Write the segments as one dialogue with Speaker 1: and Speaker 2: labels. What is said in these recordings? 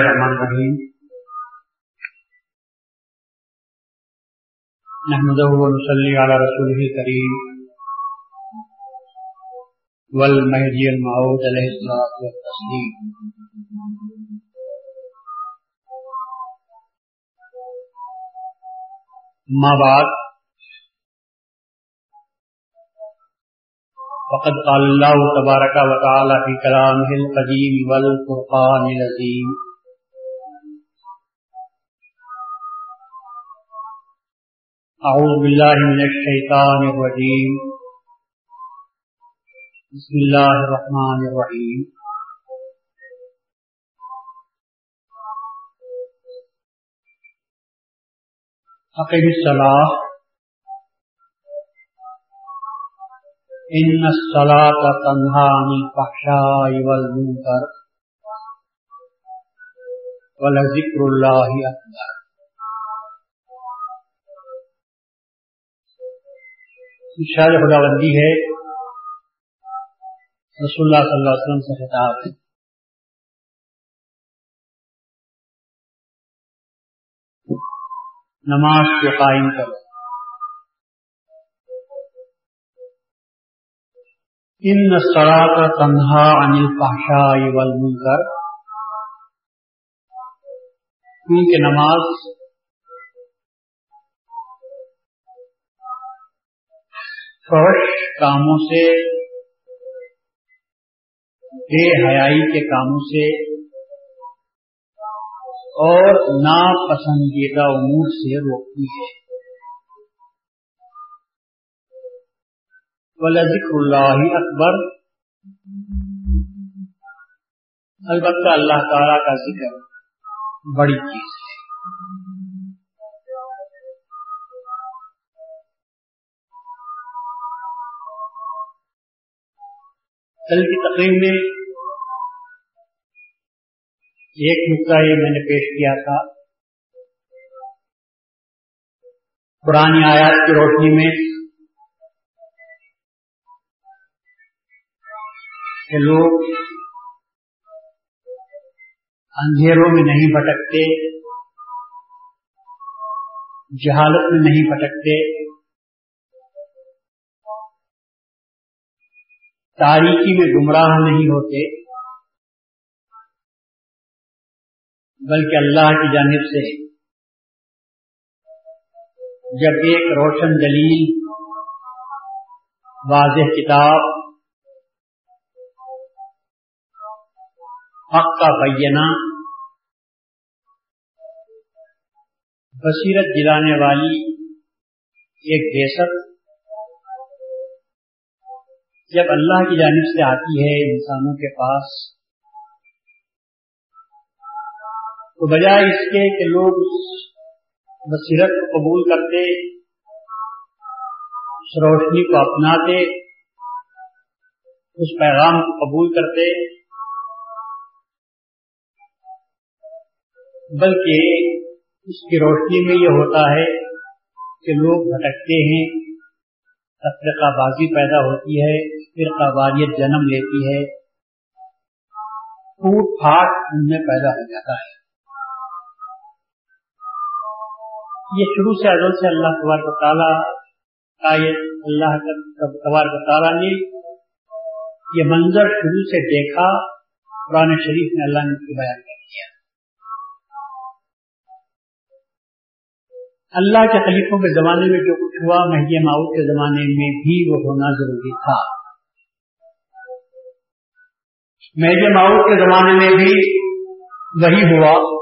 Speaker 1: الرحمن الرحیم نحمده ونصلي على رسوله الكريم. والمهدي المعود عليه الصلاة والتسليم. ما بعد. وقد قال الله تبارك وتعالى في كلامه القديم والفرقان العظيم. أعوذ بالله من الشيطان الرجيم. بسم الله الرحمن الرحيم. أقم الصلاة. ان الصلاة تنہا عن الفحشاء والمنکر ولذکر اللہ اکبر شاید خدا بندی ہے۔ رسول اللہ صلی اللہ علیہ وسلم سے خطاب ہے۔ نماز کو قائم کرو۔ ان سڑا تنہا عن الفحشاء والمنکر کیونکہ نماز فحش کاموں سے، بے حیائی کے کاموں سے، اور ناپسندیدہ امور سے روکتی ہے۔ ذکر اللہ اکبر البتہ اللہ تعالی کا ذکر بڑی چیز ہے۔ کل کی تقریب میں ایک نقطہ یہ میں نے پیش کیا تھا۔ پرانی آیات کی روشنی میں کہ لوگ اندھیروں میں نہیں بھٹکتے، جہالت میں نہیں بھٹکتے۔ تاریخی میں گمراہ نہیں ہوتے، بلکہ اللہ کی جانب سے جب ایک روشن دلیل، واضح کتاب، حق کا بینا بصیرت دلانے والی ایک بےسک جب اللہ کی جانب سے آتی ہے انسانوں کے پاس، تو بجائے اس کے کہ لوگ اس بصیرت کو قبول کرتے، اس روشنی کو اپناتے، اس پیغام کو قبول کرتے، بلکہ اس کی روشنی میں یہ ہوتا ہے کہ لوگ بھٹکتے ہیں۔ تفرقہ بازی پیدا ہوتی ہے فرقہ واریت جنم لیتی ہے۔ ٹوٹ پھاٹ ان میں پیدا ہو جاتا ہے۔ یہ شروع سے ازل سے اللہ تبارک تعالیٰ کا یہ اللہ تبارک تعالیٰ نے یہ منظر شروع سے دیکھا، قرآن شریف میں اللہ نے بیان کر اللہ کے خلیفوں کے زمانے میں جو کچھ ہوا، مہدی معاؤ کے زمانے میں بھی وہ ہونا ضروری تھا۔ مہدی معاؤ کے زمانے میں بھی وہی ہوا۔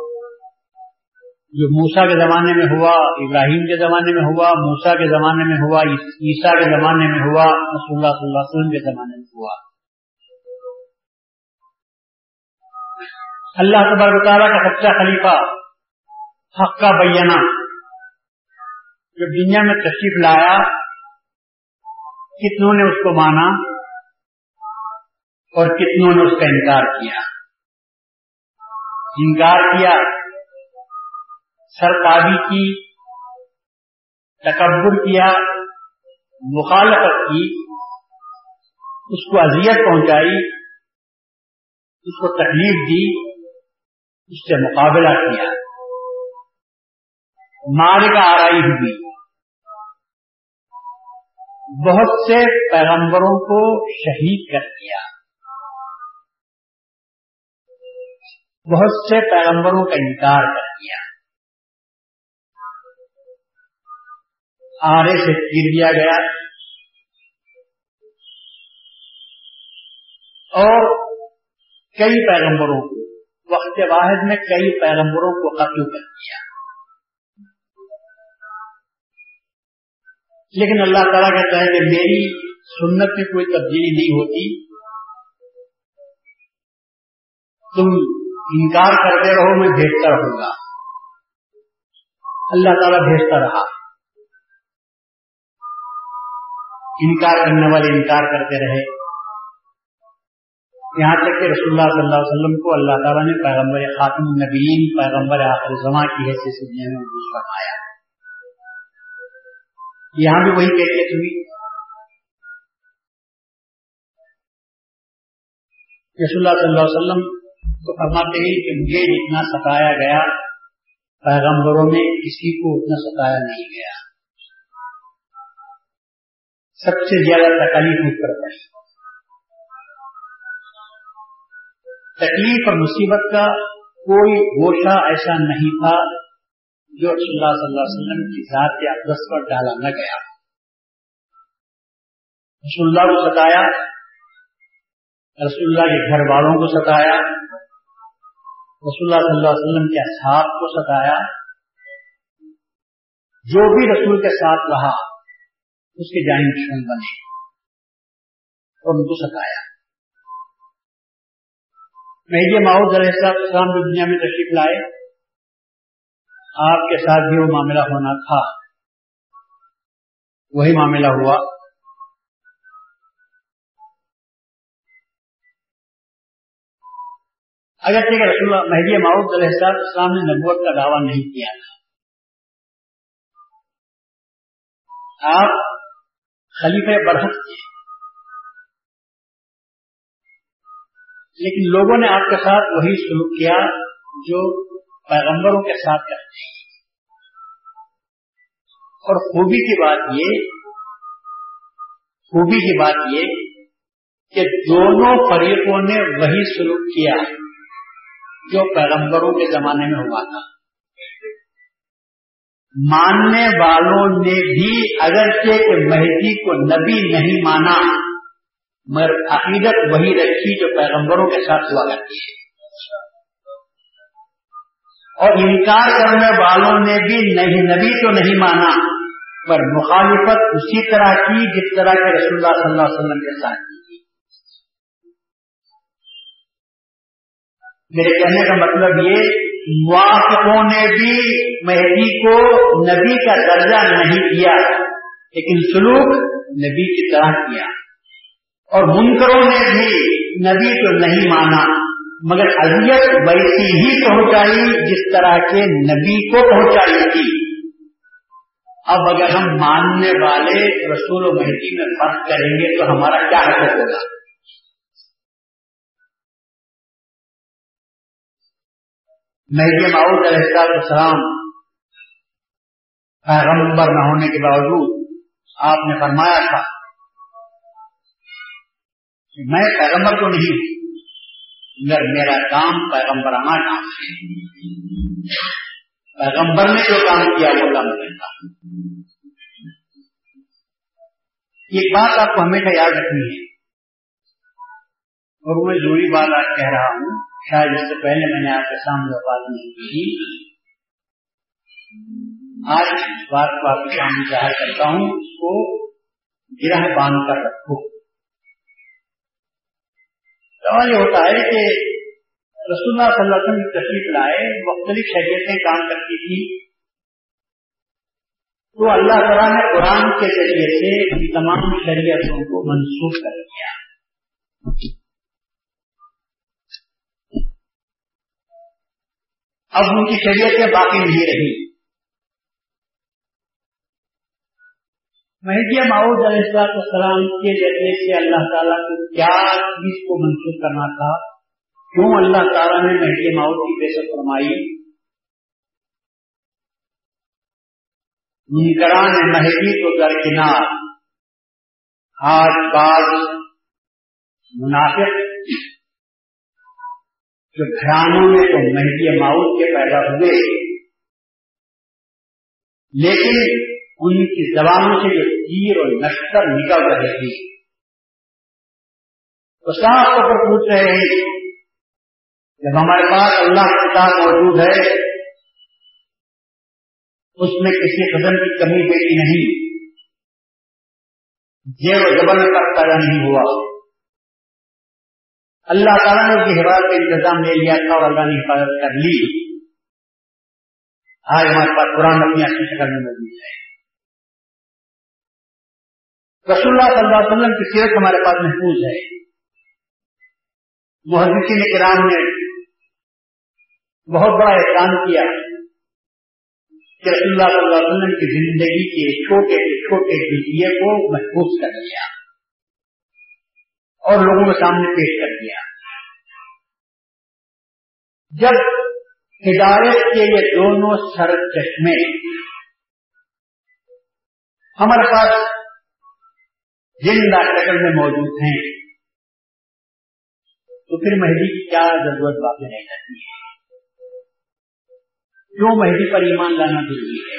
Speaker 1: جو موسا کے زمانے میں ہوا، ابراہیم کے زمانے میں ہوا موسا کے زمانے میں ہوا، عیسیٰ کے زمانے میں ہوا، رسول اللہ صلی اللہ علیہ وسلم کے زمانے میں ہوا۔ اللہ تبارک تعالیٰ کا سچا خلیفہ، حق کا بیانہ۔ جو دنیا میں تشریف لایا، کتنوں نے اس کو مانا اور کتنوں نے اس کا انکار کیا؟ انکار کیا، سرکاری کی تکبر کیا، مخالفت کی، اس کو اذیت پہنچائی، اس کو تکلیف دی، اس سے مقابلہ کیا۔ مار کا آرائی ہوئی۔ بہت سے پیغمبروں کو شہید کر دیا۔ بہت سے پیغمبروں کا انکار کر دیا۔ آرے سے گر دیا گیا۔ اور کئی پیغمبروں کو، وقت واحد میں کئی پیغمبروں کو قتل کر دیا۔ لیکن اللہ تعالیٰ کہتا ہے کہ میری سنت میں کوئی تبدیلی نہیں ہوتی۔ تم انکار کرتے رہو، میں بھیجتا رہوں گا۔ اللہ تعالیٰ بھیجتا رہا۔ انکار کرنے والے انکار کرتے رہے۔ یہاں تک کہ رسول اللہ صلی اللہ علیہ وسلم کو اللہ تعالیٰ نے پیغمبر خاتم النبیین، پیغمبر آخر زماں کی حیثیت سے دنیا فرمایا۔ یہاں بھی وہی کیفیت ہوئی رسول اللہ صلی اللہ علیہ وسلم تو فرماتے ہیں کہ مجھے جتنا ستایا گیا، پیغمبروں میں کسی کو اتنا ستایا نہیں گیا۔ سب سے زیادہ تکلیف مجھ پر پڑی تکلیف اور مصیبت کا کوئی گوشہ ایسا نہیں تھا جو رسول اللہ صلی اللہ علیہ وسلم کی ذات کے اقدس پر ڈالا نہ گیا۔ رسول اللہ کو ستایا، رسول اللہ کے گھر والوں کو ستایا، رسول اللہ صلی اللہ علیہ وسلم کے اصحاب کو ستایا۔ جو بھی رسول کے ساتھ رہا، اس کے جائیں دشمن بنے اور ان کو ستایا۔ مہدی ماؤد علیہ السلام جو دنیا میں تشریف لائے۔ آپ کے ساتھ بھی وہ معاملہ ہونا تھا۔ وہی معاملہ ہوا۔ اگر کہ رسول اللہ، مہدی ماؤد علیہ السلام نے نبوت کا دعویٰ نہیں کیا۔ تھا آپ خلیفہ برحق تھے۔ لیکن لوگوں نے آپ کے ساتھ وہی سلوک کیا جو پیغمبروں کے ساتھ کرتے ہیں۔ اور خوبی کی بات یہ خوبی کی بات یہ کہ دونوں فریقوں نے وہی سلوک کیا جو پیغمبروں کے زمانے میں ہوا تھا۔ ماننے والوں نے بھی اگرچہ کہ مہدی کو نبی نہیں مانا، مگر عقیدت وہی رکھی جو پیغمبروں کے ساتھ ہوا کرتی ہے۔ اور انکار کرنے والوں نے بھی نہیں، نبی تو نہیں مانا، پر مخالفت اسی طرح کی جس طرح کے رسول اللہ صلی اللہ علیہ وسلم کے ساتھ کی میرے کہنے کا مطلب یہ، موافقوں نے بھی مہدی کو نبی کا درجہ نہیں دیا، لیکن سلوک نبی کی طرح کیا۔ اور منکروں نے بھی نبی کو نہیں مانا۔ مگر اذیت ویسی ہی پہنچائی جس طرح کے نبی کو پہنچائی تھی۔ اب اگر ہم ماننے والے رسول و مہدی میں فرق کریں گے تو ہمارا کیا حق ہوگا؟ مہدی معاؤد علیہ السلام پیغمبر نہ ہونے کے باوجود آپ نے فرمایا تھا میں پیغمبر تو نہیں مگر میرا کام پیغمبرانہ کام ہے۔ پیغمبر نے جو کام کیا وہ کام کرتا یہ بات آپ کو ہمیشہ یاد رکھنی ہے۔ اور میں ضروری بات آج کہہ رہا ہوں، شاید اس سے پہلے میں نے آپ کے سامنے بات نہیں کی آج اس بات کو آپ کے سامنے ظاہر کرتا ہوں، اس کو گرہ باندھ کر رکھو۔ سوال یہ ہوتا ہے کہ رسول اللہ صلی اللہ علیہ وسلم تشریف لائے، مختلف شریعتیں کام کرتی تھی تو اللہ تعالیٰ نے قرآن کے ذریعے سے ان تمام شریعتوں کو منسوخ کر دیا۔ اب ان کی شریعتیں باقی نہیں رہی مہدیہ معود علیہ السلام کے ذریعے سے اللہ تعالیٰ کو کیا چیز کو منسوخ کرنا تھا، کیوں اللہ تعالیٰ نے مہدی ماؤ کی بے فرمائی؟ منکران مہدی کو درکنار۔ آج بعض منافق جو گھرانوں میں تو مہدی ماؤد کے پیدا ہوئے، لیکن ان کی زبانوں سے جو تیر اور نشتر نکل رہے تھے تو صاف طور پر پوچھ رہے ہیں جب ہمارے پاس اللہ کی کتاب موجود ہے، اس میں کسی قدم کی کمی بیٹی نہیں؟ جیو زبر تک پیدا نہیں ہوا۔ اللہ تعالیٰ نے اس کی حفاظت کا انتظام لے لیا تھا اور اللہ نے حفاظت کر لی۔ آج ہمارے پاس قرآن اپنی اچھی شکل میں موجود ہے۔ رسول اللہ صلی اللہ علیہ وسلم کی سیرت ہمارے پاس محفوظ ہے۔ محدثین کرام نے بہت بڑا احسان کیا کہ رسول اللہ صلی اللہ علیہ وسلم کی زندگی کے چھوٹے سے چھوٹے جزیے کو محفوظ کر دیا اور لوگوں کے سامنے پیش کر دیا۔ جب ہدایت کے یہ دونوں سر چشمے ہمارے پاس زندہ شکل میں موجود ہیں، تو پھر مہدی کی کیا ضرورت باقی رہ جاتی ہے؟ کیوں مہدی پر ایمان لانا ضروری ہے؟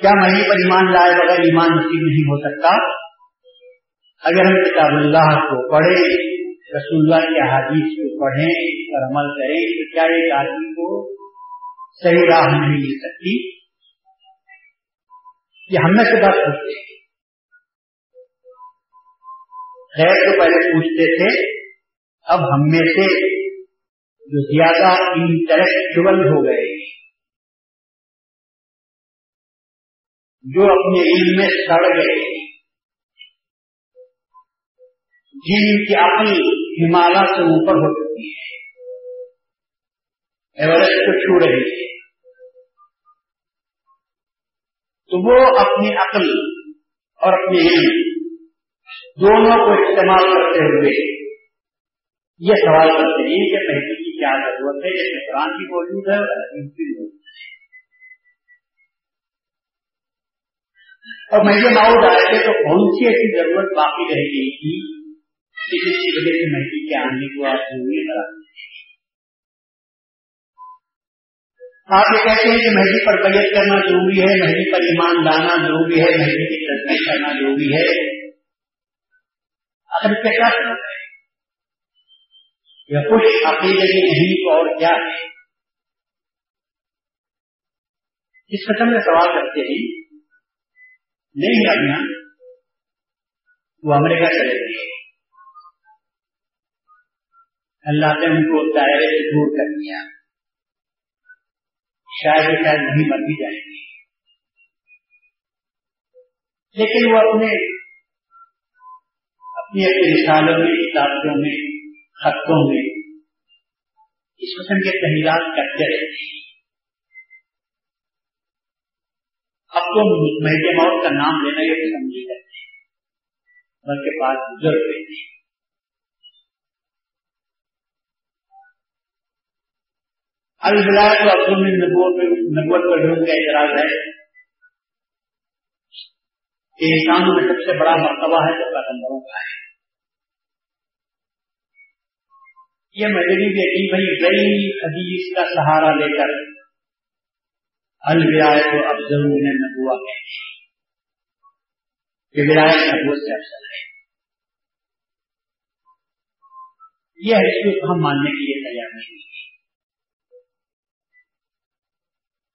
Speaker 1: کیا مہینے پر ایمان لائے بغیر ایمان نصیب نہیں ہو سکتا؟ اگر ہم کتاب اللہ کو پڑھیں، رسول اللہ کی حادیث کو پڑھیں اور عمل کریں، تو کیا ایک آدمی کو صحیح راہ نہیں مل سکتی؟ یہ ہم میں سے بات پوچھتے ہیں خیر تو پہلے پوچھتے تھے، اب ہم میں سے جو زیادہ انٹلیکچل ہو گئے، جو اپنے علم میں سڑ گئے، جن کی عقل ہمالیہ سے اوپر ہو چکی ہے ایوریسٹ کو چھو رہی ہے تو وہ اپنی عقل اور اپنے علم دونوں کو استعمال کرتے ہوئے یہ سوال کرتے ہیں کہ پہلے کی کیا ضرورت ہے؟ جیسے قرآن کی موجود ہے اور کی موجود ہے۔ اور میں یہ ماؤ آئے تو کون سی ایسی ضرورت باقی رہ گئی تھی کہ جس کی وجہ سے مہدی کے آنے کو آپ ضروری کرا آپ یہ کہتے ہیں کہ مہدی پر بیت کرنا ضروری ہے مہدی پر ایمان لانا ضروری ہے مہدی کی تصدیق کرنا ضروری ہے۔ آخر کیا کیا یا کچھ عقیدے کی نہیں تو اور کیا؟ ہے اس قسم میں سوال کرتے ہیں۔ نہیں کرنا وہ امریکہ چلے گئے اللہ نے ان کو دائرے سے دور کر دیا۔ شاید شاید نہیں مر بھی جائیں گے لیکن وہ اپنے اپنی اپنی رسالوں میں، کتابوں میں، خطوں میں اس قسم کے تحریرات کرتے رہتے ہیں۔ اب تو مہنگے موت کا نام لینا یہ پسند نہیں کرتے بلکہ بات بزرگ رہتے اب بلائے تو عبد نبوت پر لوگ کا اعتراض ہے کہ انسانوں میں سب سے بڑا مرتبہ ہے جو پیغمبروں کا ہے۔ یہ مدنی بیٹی بھائی گئی حدیث کا سہارا لے کر الوایت و افضل من نبوا کہ ولایت نبوت سے افضل ہے۔ یہ حیثیت کو ہم ماننے کے لیے تیار نہیں ہے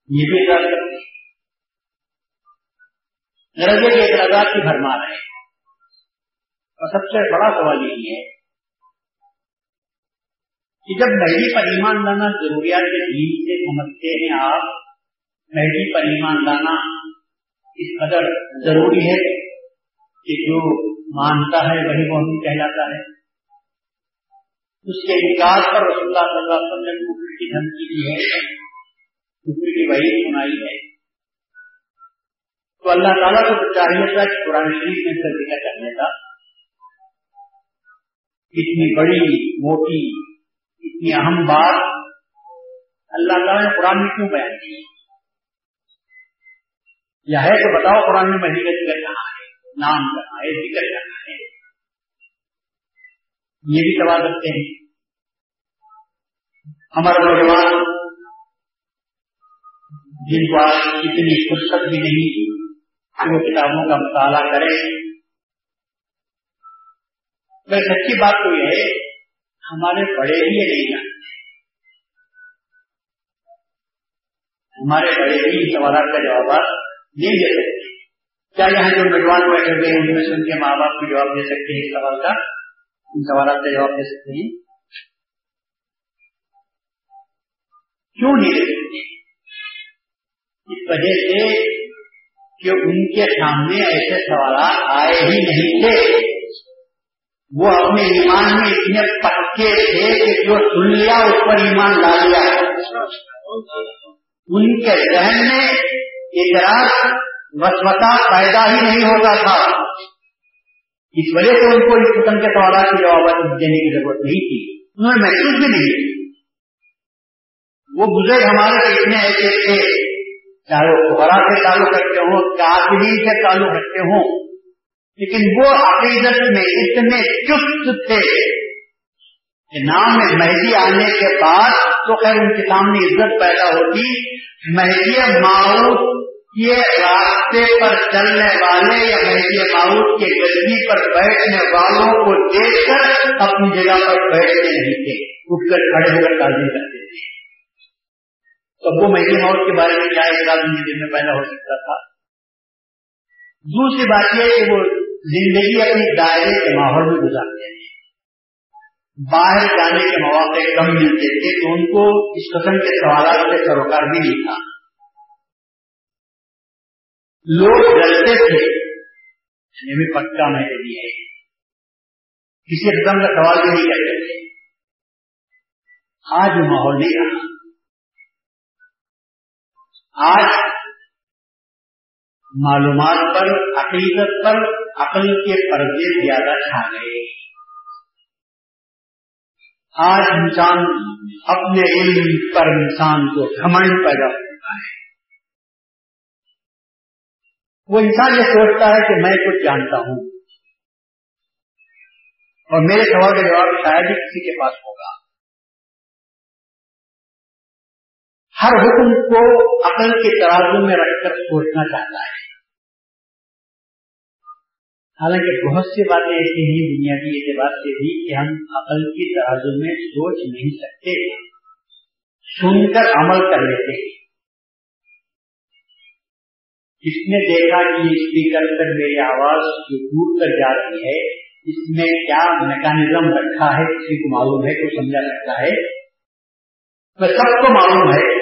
Speaker 1: یہ بھی اعتراض کرتے درجے کے اعتراضات کی بھرمار ہے اور سب سے بڑا سوال یہی ہے کہ جب مہنگی پر ایمان لانا ضروریات کے دین سے سمجھتے ہیں آپ، مہدی پر ایمان لانا اس قدر ضروری ہے کہ جو مانتا ہے وہی وہ کہلاتا ہے۔ اس کے انکار پر رسول اللہ صلی اللہ علیہ وسلم نے کی دھمکی دی ہے۔ کفر کی وہی سنائی ہے۔ تو اللہ تعالیٰ کو چاہیے تھا کہ قرآن شریف میں سے کرنے کا۔ اتنی بڑی، موٹی، اتنی اہم بات اللہ تعالیٰ نے قرآن میں کیوں بیان کی؟ یا ہے تو بتاؤ قرآن میں مہینے کا ذکر کہاں ہے؟ نام کہاں ہے؟ ذکر کہاں ہے؟ یہ بھی سوال رکھتے ہیں۔ ہمارا نوجوان جن کو آج اتنی فرصت بھی نہیں کہ وہ کتابوں کا مطالعہ کرے میں سچی بات تو یہ ہے، ہمارے بڑے ہی نہیں جانتے جی۔ ہمارے بڑے ہی سوالات کا جوابات نہیں دے سکتے۔ کیا یہاں جو نوجوان بیٹھے ہوئے ہیں، ان میں سے ان کے ماں باپ کو جواب دے سکتے ہیں اس سوال کا؟ ان سوالات کا جواب دے سکتے ہیں۔ کیوں نہیں دے سکتے؟ اس وجہ سے کہ ان کے سامنے ایسے سوالات آئے ہی نہیں تھے۔ وہ اپنے ایمان میں اتنے پکے تھے کہ جو سن لیا اس پر ایمان لا لیا۔ ان کے ذہن میں ادراک وسوتا پیدا ہی نہیں ہوتا تھا۔ اس وجہ سے ان کو اس قسم کے سوالات کے جوابات دینے کی ضرورت نہیں تھی۔ انہوں نے محسوس بھی نہیں۔ وہ بزرگ ہمارے اتنے ایسے تھے۔ چاہے وہ خبرا سے تعلق رکھتے ہوں، کافری سے تعلق رکھتے ہوں۔ لیکن وہ عقیدت میں اتنے چست تھے کہ نام میں مہدی آنے کے بعد تو خیر ان کے سامنے عزت پیدا ہوتی۔ مہدی ماؤ کے راستے پر چلنے والے یا مہدی ماؤ کے گدی پر بیٹھنے والوں کو دیکھ کر اپنی جگہ پر بیٹھتے نہیں تھے۔ اٹھ کر کھڑے ہو کر تعلیم کرتے تھے۔ تو وہ مہدی موت کے بارے میں کیا اعتراض ان کے دل میں پیدا ہو سکتا تھا؟ دوسری بات یہ کہ وہ زندگی اپنی دائرے کے ماحول میں گزارتے ہیں۔ باہر جانے کے مواقع کم ملتے تھے، تو ان کو اس قسم کے سوالات سے سروکار بھی نہیں تھا۔ لوگ ڈرتے تھے یعنی یہ بھی پکا مہدی ہے کسی قسم کا سوال بھی نہیں کرتے تھے۔ آج وہ ماحول نہیں رہا۔ آج معلومات پر، عقیدت پر، عقل کے پردے زیادہ چھا گئے۔ آج انسان اپنے علم پر انسان کو گھمنڈ پیدا ہوتا ہے۔ وہ انسان یہ سوچتا ہے کہ میں کچھ جانتا ہوں۔ اور میرے سوال کا جواب شاید ہی کسی کے پاس ہوگا۔ ہر حکم کو عقل کے ترازو میں رکھ کر سوچنا چاہتا ہے۔ حالانکہ بہت سی باتیں ایسی ہیں بنیادی اعتبار سے بھی کہ ہم عقل کی ترازو میں سوچ نہیں سکتے۔ سن کر عمل کر لیتے ہیں۔ اس نے دیکھا کہ اسپیکر پر میری آواز جو دور تک جا رہی ہے، اس میں کیا میکانزم رکھا ہے، کسی کو معلوم ہے کوئی سمجھا سکتا ہے؟ سب کو معلوم ہے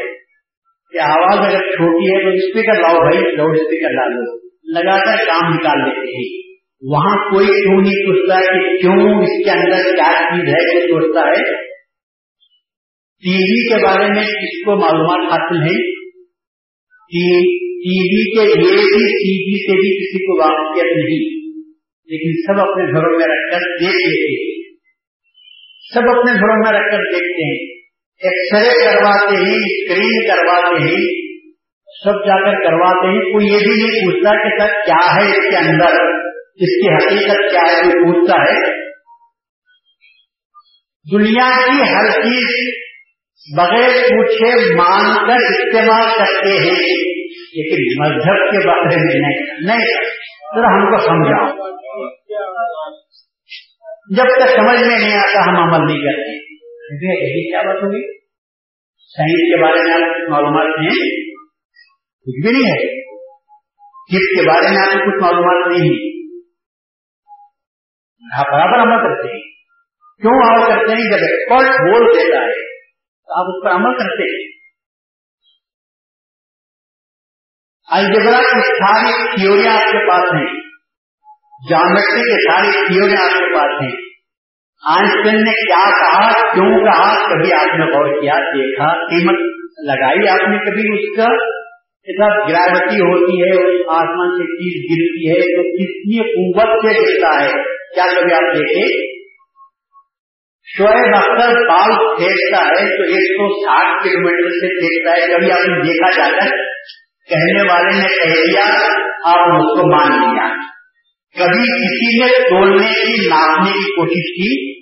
Speaker 1: کہ آواز اگر چھوٹی ہے تو اسپیکر لاؤ بھائی، لاؤڈ اسپیکر لا لو لگا کر کام نکال لیتے ہیں۔ وہاں کوئی کیوں نہیں پوچھتا کہ کیوں اس کے اندر کیا چیز ہے جو سوچتا ہے۔ ٹی وی کے بارے میں کس کو معلومات حاصل ہے ٹی وی کے لیے بھی ٹی وی سے بھی کسی کو واقفیت نہیں۔ لیکن سب اپنے گھروں میں رکھ کر دیکھ لیتے ہیں۔ سب اپنے گھروں میں رکھ کر دیکھتے ہیں۔ ایکس رے کرواتے ہی اسکرین کرواتے ہی، سب جا کر کرواتے ہی، کوئی یہ بھی نہیں پوچھتا کہ سر کیا ہے اس کے اندر، اس کی حقیقت کیا ہے، کوئی پوچھتا ہے۔ دنیا کی ہر چیز بغیر پوچھے، مان کر استعمال کرتے ہیں۔ لیکن مذہب کے بارے میں نہیں نہیں۔ ذرا ہم کو سمجھاؤ۔ جب تک سمجھ میں نہیں آتا، ہم عمل نہیں کرتے۔ جی، ایسی کیا بات ہوگی؟ سائنس کے بارے میں آپ کچھ معلومات ہیں؟ کچھ بھی نہیں ہے۔ کس کے بارے میں آپ کو کچھ معلومات نہیں ہے آپ ہاں، برابر عمل کرتے ہیں۔ کیوں عمل کرتے ہیں؟ جب ایکسپرٹ بول دیتا ہے تو آپ اس پر عمل کرتے ہیں۔ الجبرا کی ساری تھیوریاں آپ کے پاس ہیں۔ جامٹری کے ساری تھیوریاں آپ کے پاس ہیں۔ آئنسٹین نے کیا کہا؟ کیوں کہا؟ کبھی آپ نے غور کیا، دیکھا، قیمت لگائی آپ نے کبھی اس کا؟ گراوٹی ہوتی ہے، آسمان سے چیز گرتی ہے، تو کتنی قوت سے گرتا ہے؟ کیا کبھی آپ دیکھے؟ شعیب اختر پال پھینکتا ہے، تو ایک سو ساٹھ کلو میٹر سے پھینکتا ہے۔ کبھی آپ نے دیکھا جاتا ہے؟ کہنے والے نے کہہ دیا، آپ نے اس کو مان لیا۔ کبھی کسی نے توڑنے کی ناپنے کی کوشش کی؟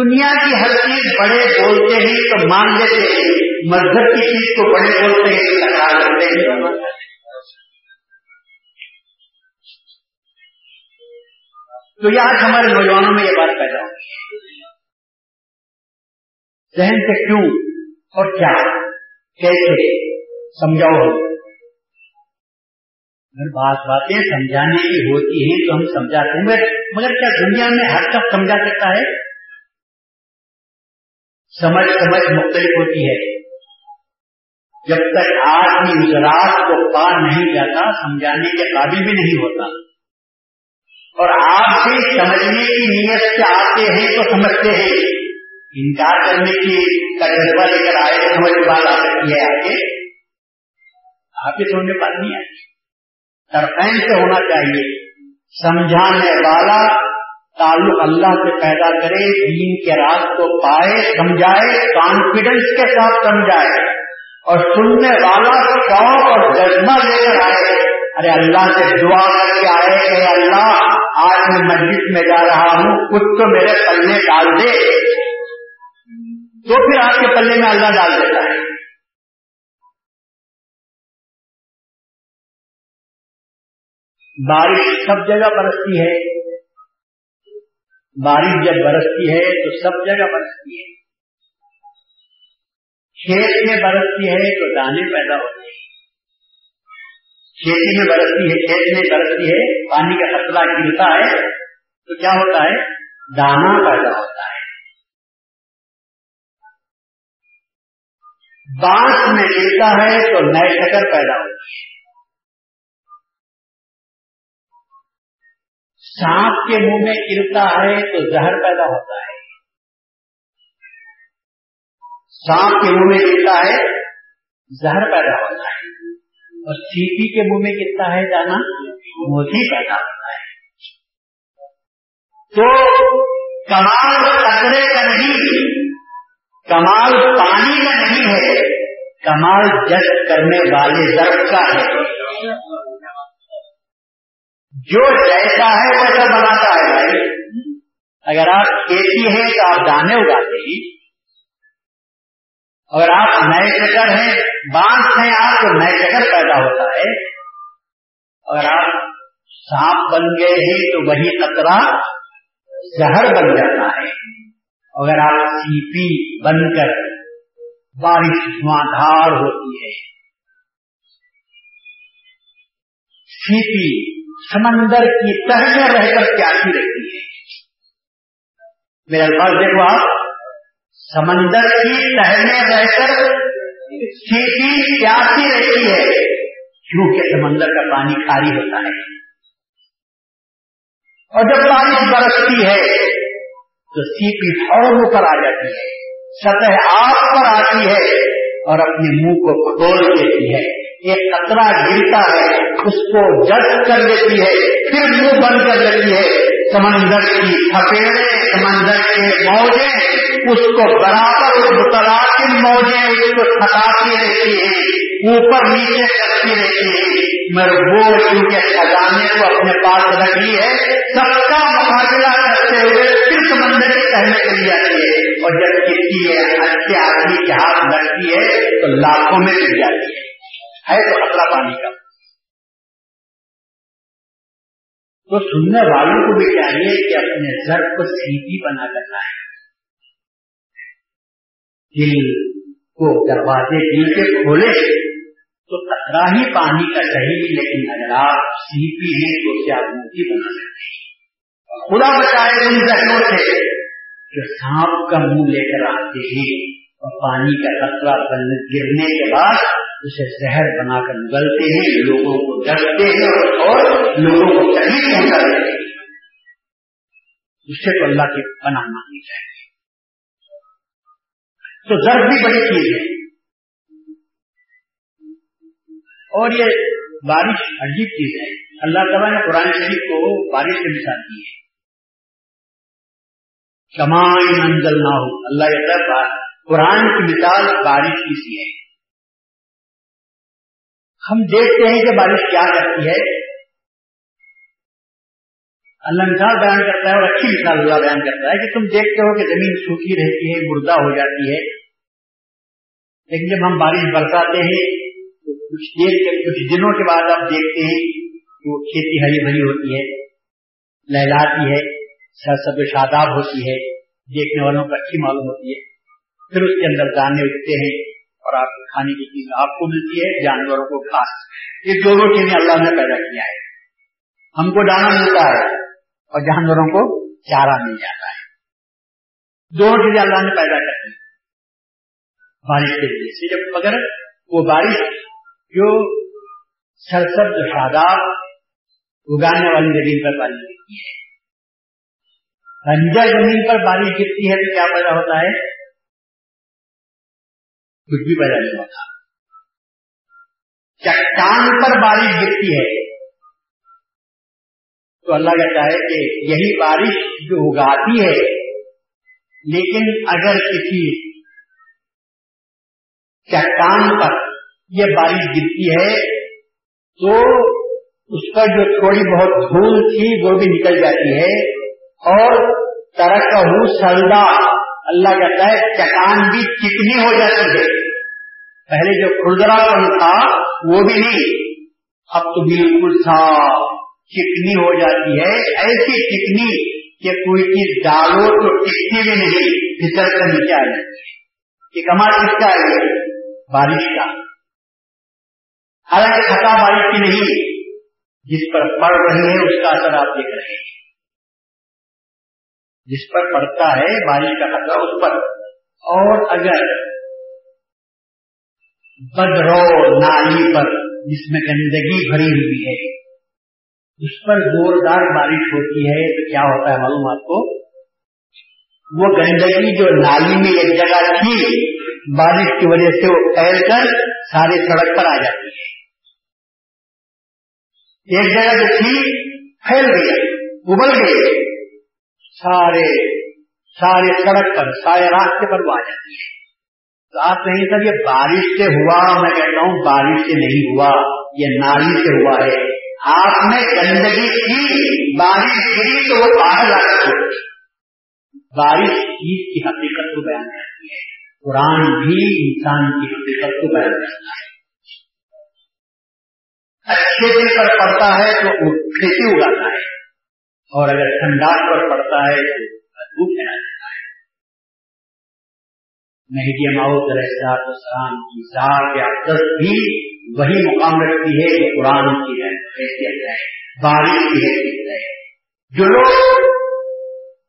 Speaker 1: دنیا کی ہر چیز بڑے بولتے ہیں تو مان لیتے ہیں، مذہب کی چیز کو بڑے بولتے ہیں تکرار کرتے ہیں۔ تو یہ آج ہمارے نوجوانوں میں یہ بات پیدا ہوگی ذہن سے کیوں اور کیا؟ کیسے؟ سمجھاؤ اگر بات باتیں سمجھانے کی ہوتی ہیں تو ہم سمجھاتے ہیں، مگر کیا دنیا میں ہر شخص سمجھا سکتا ہے؟ سمجھ سمجھ مختلف ہوتی ہے۔ جب تک آدمی اس رات کو پار نہیں جاتا، سمجھانے کے قابل بھی نہیں ہوتا۔ اور آپ سے سمجھنے کی نیت سے آتے ہیں تو سمجھتے ہیں۔ انکار کرنے کی تجربہ لے کر آئے سمجھ بات آ سکتی ہے آگے۔ آپ کے سمجھ بات نہیں آئی۔ ترفین سے ہونا چاہیے۔ سمجھانے والا تعلق اللہ سے پیدا کرے، دین کے راز کو پائے، سمجھائے کانفیڈنس کے ساتھ سمجھائے۔ اور سننے والا شوق اور جذبہ لے کر آئے۔ ارے اللہ سے دعا کر کے آئے کہ اللہ، آج میں مسجد میں جا رہا ہوں کچھ تو میرے پلے ڈال دے۔ تو پھر آپ کے پلے میں اللہ ڈال دیتا ہے۔ بارش سب جگہ برستی ہے۔ بارش جب برستی ہے تو سب جگہ برستی ہے۔ کھیت میں برستی ہے تو دانے پیدا ہوتے ہیں۔ کھیتی میں برستی ہے، کھیت میں برستی ہے، پانی کا خطرہ گرتا ہے تو کیا ہوتا ہے؟ دانا پیدا ہوتا ہے۔ بانس میں گرتا ہے تو نئے شکر پیدا ہوتی ہے سانپ کے منہ میں گرتا ہے تو زہر پیدا ہوتا ہے۔ سانپ کے منہ میں گرتا ہے، زہر پیدا ہوتا ہے۔ اور سیپی کے منہ میں کتنا ہے جانا، موتی پیدا ہوتا ہے۔ تو کمال کچرے کا نہیں، کمال پانی کا نہیں ہے، کمال جس کرنے والے درخت کا ہے۔ جو جیسا ہے ویسا بناتا ہے بھائی۔ اگر آپ کھیتی ہیں تو آپ دانے اگاتے ہیں۔ اگر آپ نئے چکر ہیں بانس ہیں، آپ تو نئے چکر پیدا ہوتا ہے۔ اگر آپ سانپ بن گئے ہیں تو وہی خطرہ زہر بن جاتا ہے۔ اگر آپ سیپی بن کر بارش دھار ہوتی ہے۔ سیپی سمندر کی تہ میں رہ کر پیاسی رہتی ہے۔ میرا الفاظ دیکھو آپ، سمندر کی میں رہ کر سیٹی پیاسی رہتی ہے۔ کیونکہ سمندر کا پانی کھاری ہوتا ہے۔ اور جب بارش برستی ہے، تو سیپی فوراً اوپر آ جاتی ہے۔ سطح آگ پر آتی ہے اور اپنے منہ کو کھول دیتی ہے۔ ایک قطرہ گرتا ہے، اس کو جج کر دیتی ہے، پھر منہ بند کر دیتی ہے۔ سمندر کی تھپیڑے سمندر کے موجے اس کو برابر متلاقن موجیں اس کو تھکاتی رہتی ہیں، اوپر نیچے کرتی رہتی ہے مگر وہ کیونکہ خزانے کو اپنے پاس رکھ لی ہے، سب کا مقابلہ کرتے ہوئے پھر سمندر کے کہنے کے لیے آتی ہے۔ اور جب کسی اچھے آدمی کے ہاتھ لگتی ہے، تو لاکھوں میں گر جاتی ہے۔ ہے تو خطرہ پانی کا۔ تو سننے والوں کو بھی چاہیے کہ اپنے زر کو سیدھی بنا کرنا ہے دل کو دروازے دل کے کھولے تو کترا ہی پانی کا صحیح لیکن اگر آپ سیپی ہیں تو کیا موتی بنا سکتے ہیں؟ خدا بچائے ان ذہنوں سے جو سانپ کا منہ لے کر آتے ہیں اور پانی کا کترا گرنے کے بعد اسے زہر بنا کر نگلتے ہیں لوگوں کو ڈرتے ہیں اور لوگوں کو صحیح پہنچا دیتے ہیں۔ اس سے تو اللہ کی پناہ مانگنی چاہیے تو ضرب بھی بڑی چیز ہے۔ اور یہ بارش عجیب چیز ہے۔ اللہ تعالیٰ نے قرآن شریف کو بارش سے مثال دی ہے۔ کمائن انزل نہ ہو اللہ کہتا ہے قرآن کی مثال بارش کی سی ہے۔ ہم دیکھتے ہیں کہ بارش کیا کرتی ہے۔ اللہ مثال بیان کرتا ہے اور اچھی مثال اللہ بیان کرتا ہے کہ تم دیکھتے ہو کہ زمین سوکھی رہتی ہے، مردہ ہو جاتی ہے۔ لیکن جب ہم بارش برساتے ہیں، تو کچھ دیر کے کچھ دنوں کے بعد آپ دیکھتے ہیں کہ وہ کھیتی ہری بھری ہوتی ہے لہلاتی ہے، سر سب شاداب ہوتی ہے، دیکھنے والوں کو اچھی معلوم ہوتی ہے۔ پھر اس کے اندر دانے اگتے ہیں۔ اور آپ کھانے کی چیز آپ کو ملتی ہے، جانوروں کو گھاس یہ دونوں چیزیں اللہ نے پیدا کیا ہے ہم کو دانا ملتا ہے اور جانوروں کو چارہ مل جاتا ہے۔ دونوں چیزیں اللہ نے پیدا کر دی بارش کے لیے جب مگر وہ بارش جو سرسبز شاداب اگانے والی زمین پر بارش گرتی ہے۔ رنجر زمین پر بارش گرتی ہے تو کیا پیدا ہوتا ہے؟ کچھ بھی پیدا نہیں ہوتا۔ چٹان پر بارش گرتی ہے، تو اللہ کہتا ہے کہ یہی بارش جو اگاتی ہے، لیکن اگر کسی چٹان پر یہ بارش گرتی ہے، تو اس پر جو تھوڑی بہت دھول تھی، وہ بھی نکل جاتی ہے اور ترک ہوں سلدا اللہ کہتا ہے چٹان بھی چکنی ہو جاتی ہے۔ پہلے جو کھردرا پن تھا، وہ بھی نہیں۔ اب تو بالکل صاف چکنی ہو جاتی ہے۔ ایسی چکنی کہ کوئی چیز ڈالو تو ٹکتی بھی نہیں۔ پھسل کر نیچے آ جاتی ہے۔ یہ کمال کس کا ہے بارش کا۔ حالانکہ خطا بارش کی نہیں، جس پر پڑ رہی ہے اس کا اثر آپ دیکھ رہے ہیں۔ جس پر پڑتا ہے، بارش کا خطرہ اس پر۔ اور اگر بدرو نالی پر، جس میں گندگی بھری ہوئی ہے، اس پر زوردار بارش ہوتی ہے، تو کیا ہوتا ہے معلوم آپ کو؟ وہ گندگی جو نالی میں ایک جگہ تھی، بارش کی وجہ سے وہ پھیل کر سارے سڑک پر آ جاتی ہے۔ ایک جگہ جو تھی، پھیل گئی، ابل گئی۔ سارے سارے سڑک پر، سارے راستے پر وہ آ جاتی ہے۔ تو آپ کہیں سر، یہ بارش سے ہوا، میں کہتا ہوں بارش سے نہیں ہوا، یہ نالی سے ہوا ہے۔ آپ نے گندگی کی، بارش گری تو وہ باہر لا کر بارش چیز کی حقیقت کو بیان کرتی ہے۔ قرآن بھی انسان کی حقیقت کو بیان کرتا ہے۔ اچھے دل پر پڑتا ہے تو کھیتی اگاتا ہے۔ اور اگر ٹھنڈا پر پڑتا ہے تو دھوپ پھیلا ہے۔ مہدی ماؤد علیہ السلام کی ذات اقدس بھی وہی مقام رکھتی ہے کہ قرآن کی حیثیت ہے بارش کی حیثیت ہے جو لوگ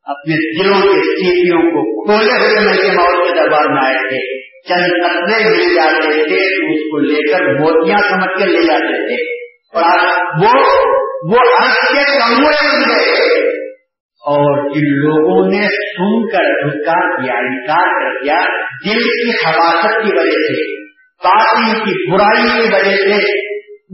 Speaker 1: اپنے دلوں کے سیٹیوں کو کھولے ہوئے مہدی ماؤد کے دربار میں آئے تھے، چند قطرے مل جاتے تھے اس کو لے کر موتیاں سمجھ کر لے جاتے تھے۔ اور وہ وہ حق کے کمرے بن گئے اور جن لوگوں نے سن کر دھکا کیا انکار کر دیا دل کی حواست کی وجہ سے باطن کی برائی کی وجہ سے۔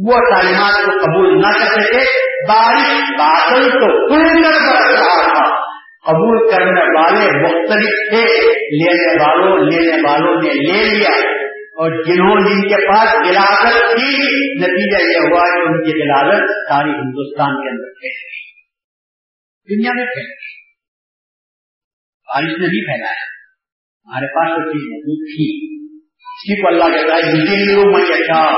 Speaker 1: وہ تعلیمات کو قبول نہ کر سکے، بارش بادل تو کھل کر رہا تھا۔ قبول کرنے والے مختلف تھے، لینے والوں لینے والوں نے لے لیا۔ اور جنہوں جن کے پاس گلاست تھی نتیجہ یہ ہوا کہ ان کی گلاست ساری ہندوستان کے اندر پھیل گئی۔ دنیا میں پھیل گئی۔ بارش نے نہیں پھیلایا۔ ہمارے پاس وہ چیز موجود تھی۔ اسی کو اللہ کہتا ہے جتنے میں یشا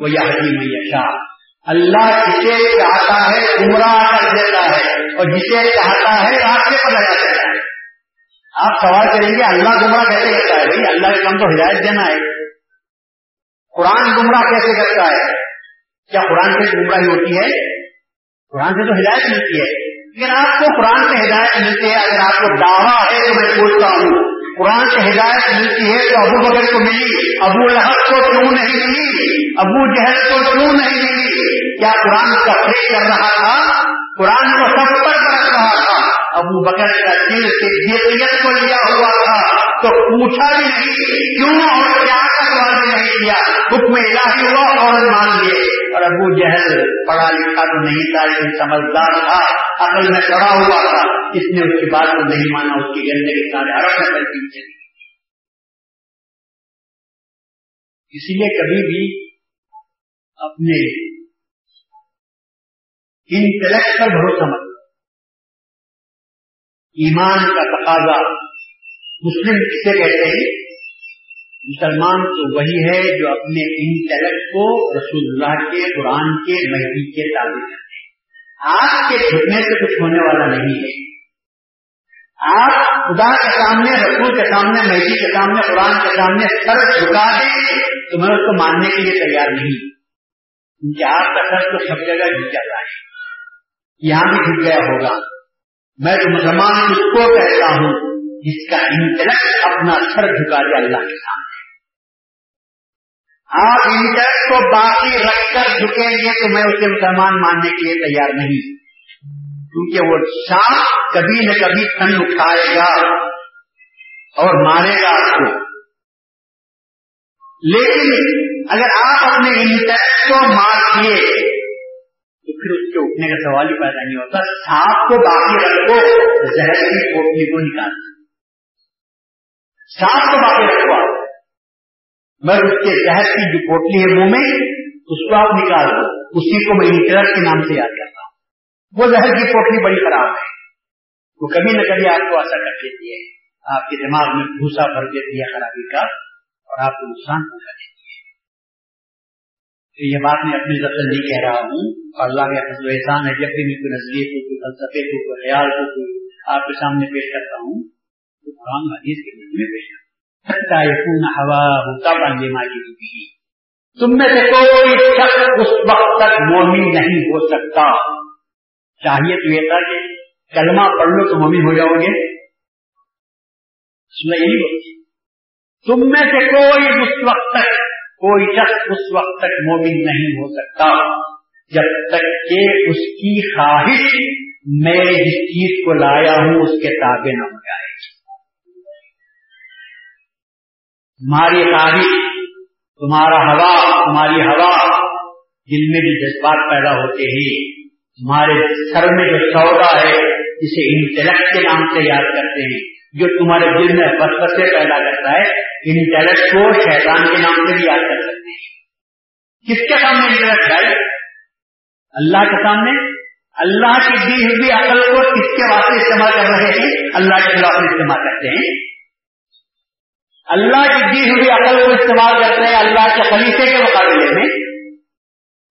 Speaker 1: وہ یادی میں یشا اللہ جسے چاہتا ہے گمراہ کر دیتا ہے اور جسے چاہتا ہے راستے پر لگا دیتا ہے۔ آپ سوال کریں گے، اللہ گمراہ کیسے کرتا ہے؟ بھائی، اللہ کا کام تو ہدایت دینا ہے۔ قرآن گمراہ کیسے کرتا ہے؟ کیا قرآن سے گمراہی ہوتی ہے؟ قرآن سے تو ہدایت ملتی ہے۔ لیکن آپ کو قرآن سے ہدایت ملتی ہے، اگر آپ کو دعویٰ ہے تو میں پوچھتا ہوں۔ قرآن سے ہدایت ملتی ہے تو ابو بکر کو ملی۔ ابو لہب کو کیوں نہیں ملی؟ ابو جہل کو کیوں نہیں ملی؟ کیا قرآن تفریح کر رہا تھا؟ قرآن کو سب پر رکھ رہا تھا۔ ابو بکر کا دل سے کو لیا ہوا تھا۔ تو پوچھا بھی نہیں کیوں اور کیا کا سوال بھی نہیں کیا حکم الہی ہوا اور مان لیے۔ اور ابو جہل پڑھا لکھا تو نہیں تھا، لیکن سمجھدار تھا، عقل میں پڑا ہوا تھا۔ اس نے اس کی بات کو نہیں مانا، اس کی گندے کے سارے عرب نقل پیچھے اسی لیے کبھی بھی اپنے انٹلیکٹ پر بھروسہ مت۔ ایمان کا تقاضا مسلم کسے کہتے ہیں، مسلمان تو وہی ہے جو اپنے انٹلیکٹ کو رسول اللہ کے، قرآن کے، مہدی کے تعلق کرتے آپ کے جھکنے سے کچھ ہونے والا نہیں ہے۔ آپ خدا کے سامنے، رسول کے سامنے، مہدی کے سامنے، قرآن کے سامنے سر جھکا دیں تو میں اس کو ماننے کے لیے تیار نہیں۔ کیونکہ آپ کا سر تو سب جگہ جھک جاتا ہے۔ یہاں بھی جھک گیا ہوگا۔ میں تو مسلمان اس کو کہتا ہوں۔ جس کا انٹلیکٹ اپنا سر جھکا دے اللہ کے سامنے۔ آپ انٹلیکٹ کو باقی رکھ کر جھکیں گے تو میں اسے مسلمان ماننے کے لیے تیار نہیں۔ کیونکہ وہ سانپ کبھی نہ کبھی تن اٹھائے گا اور مارے گا آپ کو۔ لیکن اگر آپ اپنے انٹلیکٹ کو مار دیے، تو پھر اس کے اٹھنے کا سوال ہی پیدا نہیں ہوتا۔ سانپ کو باقی رکھو، زہر کی پوٹلی کو نکال سانپ کو باقی رکھو آپ۔ اس کے زہر کی جو پوٹلی ہے منہ میں، اس کو آپ نکال دو۔ اسی کو میں انٹرس کے نام سے یاد کرتا ہوں۔ وہ زہر کی پوٹلی بڑی خراب ہے۔ وہ کبھی نہ کبھی آپ کو ایسا کر دیتی ہے۔ آپ کے دماغ میں بھوسا بھر دیتی ہے خرابی کا اور آپ کو نقصان پہنچا دیتی ہے۔ یہ بات میں اپنی طرف سے نہیں کہہ رہا ہوں۔ اللہ کے فضل احسان ہے۔ جب بھی میں کوئی نظریے کو، کوئی فلسفے کو، کوئی خیال کو، کوئی آپ کے سامنے پیش کرتا ہوں تو قرآن حدیث کے میں پیش کرتا یقون ہوا ہوتا بن مالی بھی تم میں سے کوئی شخص اس وقت تک مومن نہیں ہو سکتا۔ چاہیے تو یہ تھا کہ کلمہ پڑھ لو تو مومن ہو جاؤ گے۔ تم میں سے کوئی اس وقت تک، کوئی شخص اس وقت تک مومن نہیں ہو سکتا۔ جب تک کہ اس کی خواہش میں جس چیز کو لایا ہوں، اس کے تابع نہ ہو جائے۔ تمہاری خواہش تمہارا ہوا، تمہاری ہوا دل میں بھی جذبات پیدا ہوتے ہیں۔ تمہارے سر میں جو سودا ہے جسے انٹلیکٹ کے نام سے یاد کرتے ہیں۔ جو تمہارے دل میں بس بسے پیدا کرتا ہے انٹلیکٹ کو شیطان کے نام سے بھی یاد کر سکتے ہیں۔ کس کے سامنے انٹلیکٹ ہے؟ اللہ کے سامنے؟ اللہ کی دی ہوئی عقل کو کس کے واسطے استعمال کر رہے ہیں؟ اللہ کے خلاف استعمال کرتے ہیں۔ اللہ کی دی ہوئی عقل کو استعمال کرتے ہیں، اللہ کے خلیفے کے مقابلے میں۔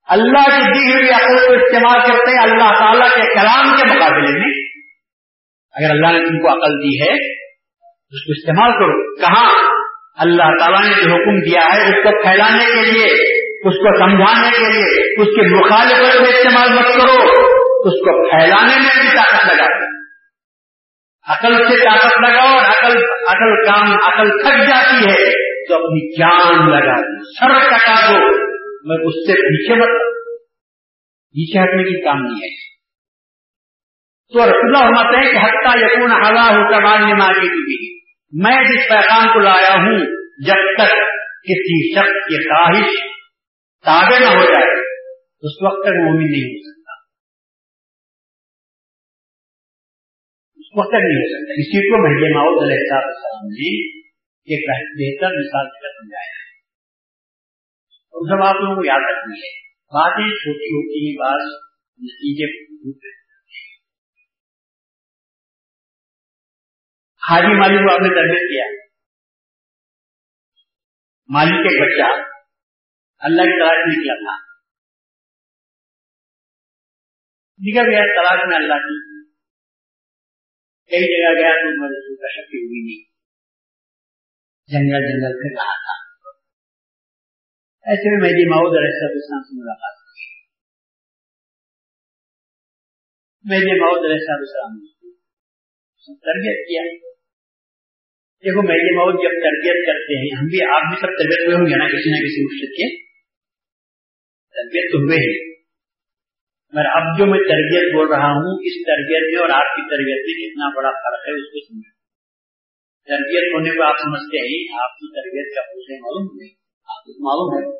Speaker 1: اللہ کی دی ہوئی عقل کو استعمال کرتے ہیں، اللہ تعالیٰ کے کلام کے مقابلے میں۔ اگر اللہ نے تم کو عقل دی ہے، اس کو استعمال کرو۔ کہاں؟ اللہ تعالیٰ نے جو حکم دیا ہے، اس کو پھیلانے کے لیے، اس کو سمجھانے کے لیے۔ اس کے مخالفت میں استعمال مت کرو۔ اس کو پھیلانے میں بھی طاقت لگا عقل سے طاقت لگاؤ اور عقل عقل کام، عقل تھک جاتی ہے تو اپنی جان لگا دو، سر کٹا دو، میں اس سے پیچھے مت پیچھے ہٹنے کی کام نہیں ہے۔ تو رسول اللہ فرماتے ہیں کہ حتیٰ یقون ہوا ہو کمال نمازی کی بھی میں جس پیغام کو لایا ہوں، جب تک کسی شخص کی خواہش تابع نہ ہو جائے، اس وقت تک مومن نہیں ہو سکتا۔ اس وقت نہیں ہو سکتا اسی کو مہنگے ماؤد علیہ السلام نے ایک بہتر مثال سے سمجھایا ہے اور سب آپ لوگوں کو یاد رکھنی ہے باتیں چھوٹی ہوتی ہیں بات نتیجے حاجی مالی کو آپ نے تربیت کیا۔ مالک ایک بچہ، اللہ کی تلاش نکلا تھا۔ نکل گیا، تلاش میں اللہ کی۔ کئی جگہ گیا تو رسول کا شکتی ہوئی نہیں۔ جنگل جنگل پھر رہا تھا۔ ایسے میں میری ماؤد علیہ السلام سے ملاقات کی۔ میری ماؤد علیہ السلام نے تربیت کیا۔ دیکھو میری موت جب تربیت کرتے ہیں، ہم بھی آپ بھی سب تربیت ہوئے ہوں گے نا، کسی نہ کسی مقصد کے۔ تربیت تو ہوئے ہیں۔ مگر اب جو میں تربیت بول رہا ہوں، اس تربیت میں اور آپ کی تربیت میں کتنا بڑا فرق ہے، اس کو سمجھو تربیت ہونے کو آپ سمجھتے ہیں، آپ کی تربیت کا پوچھے معلوم نہیں، آپ کو معلوم ہے۔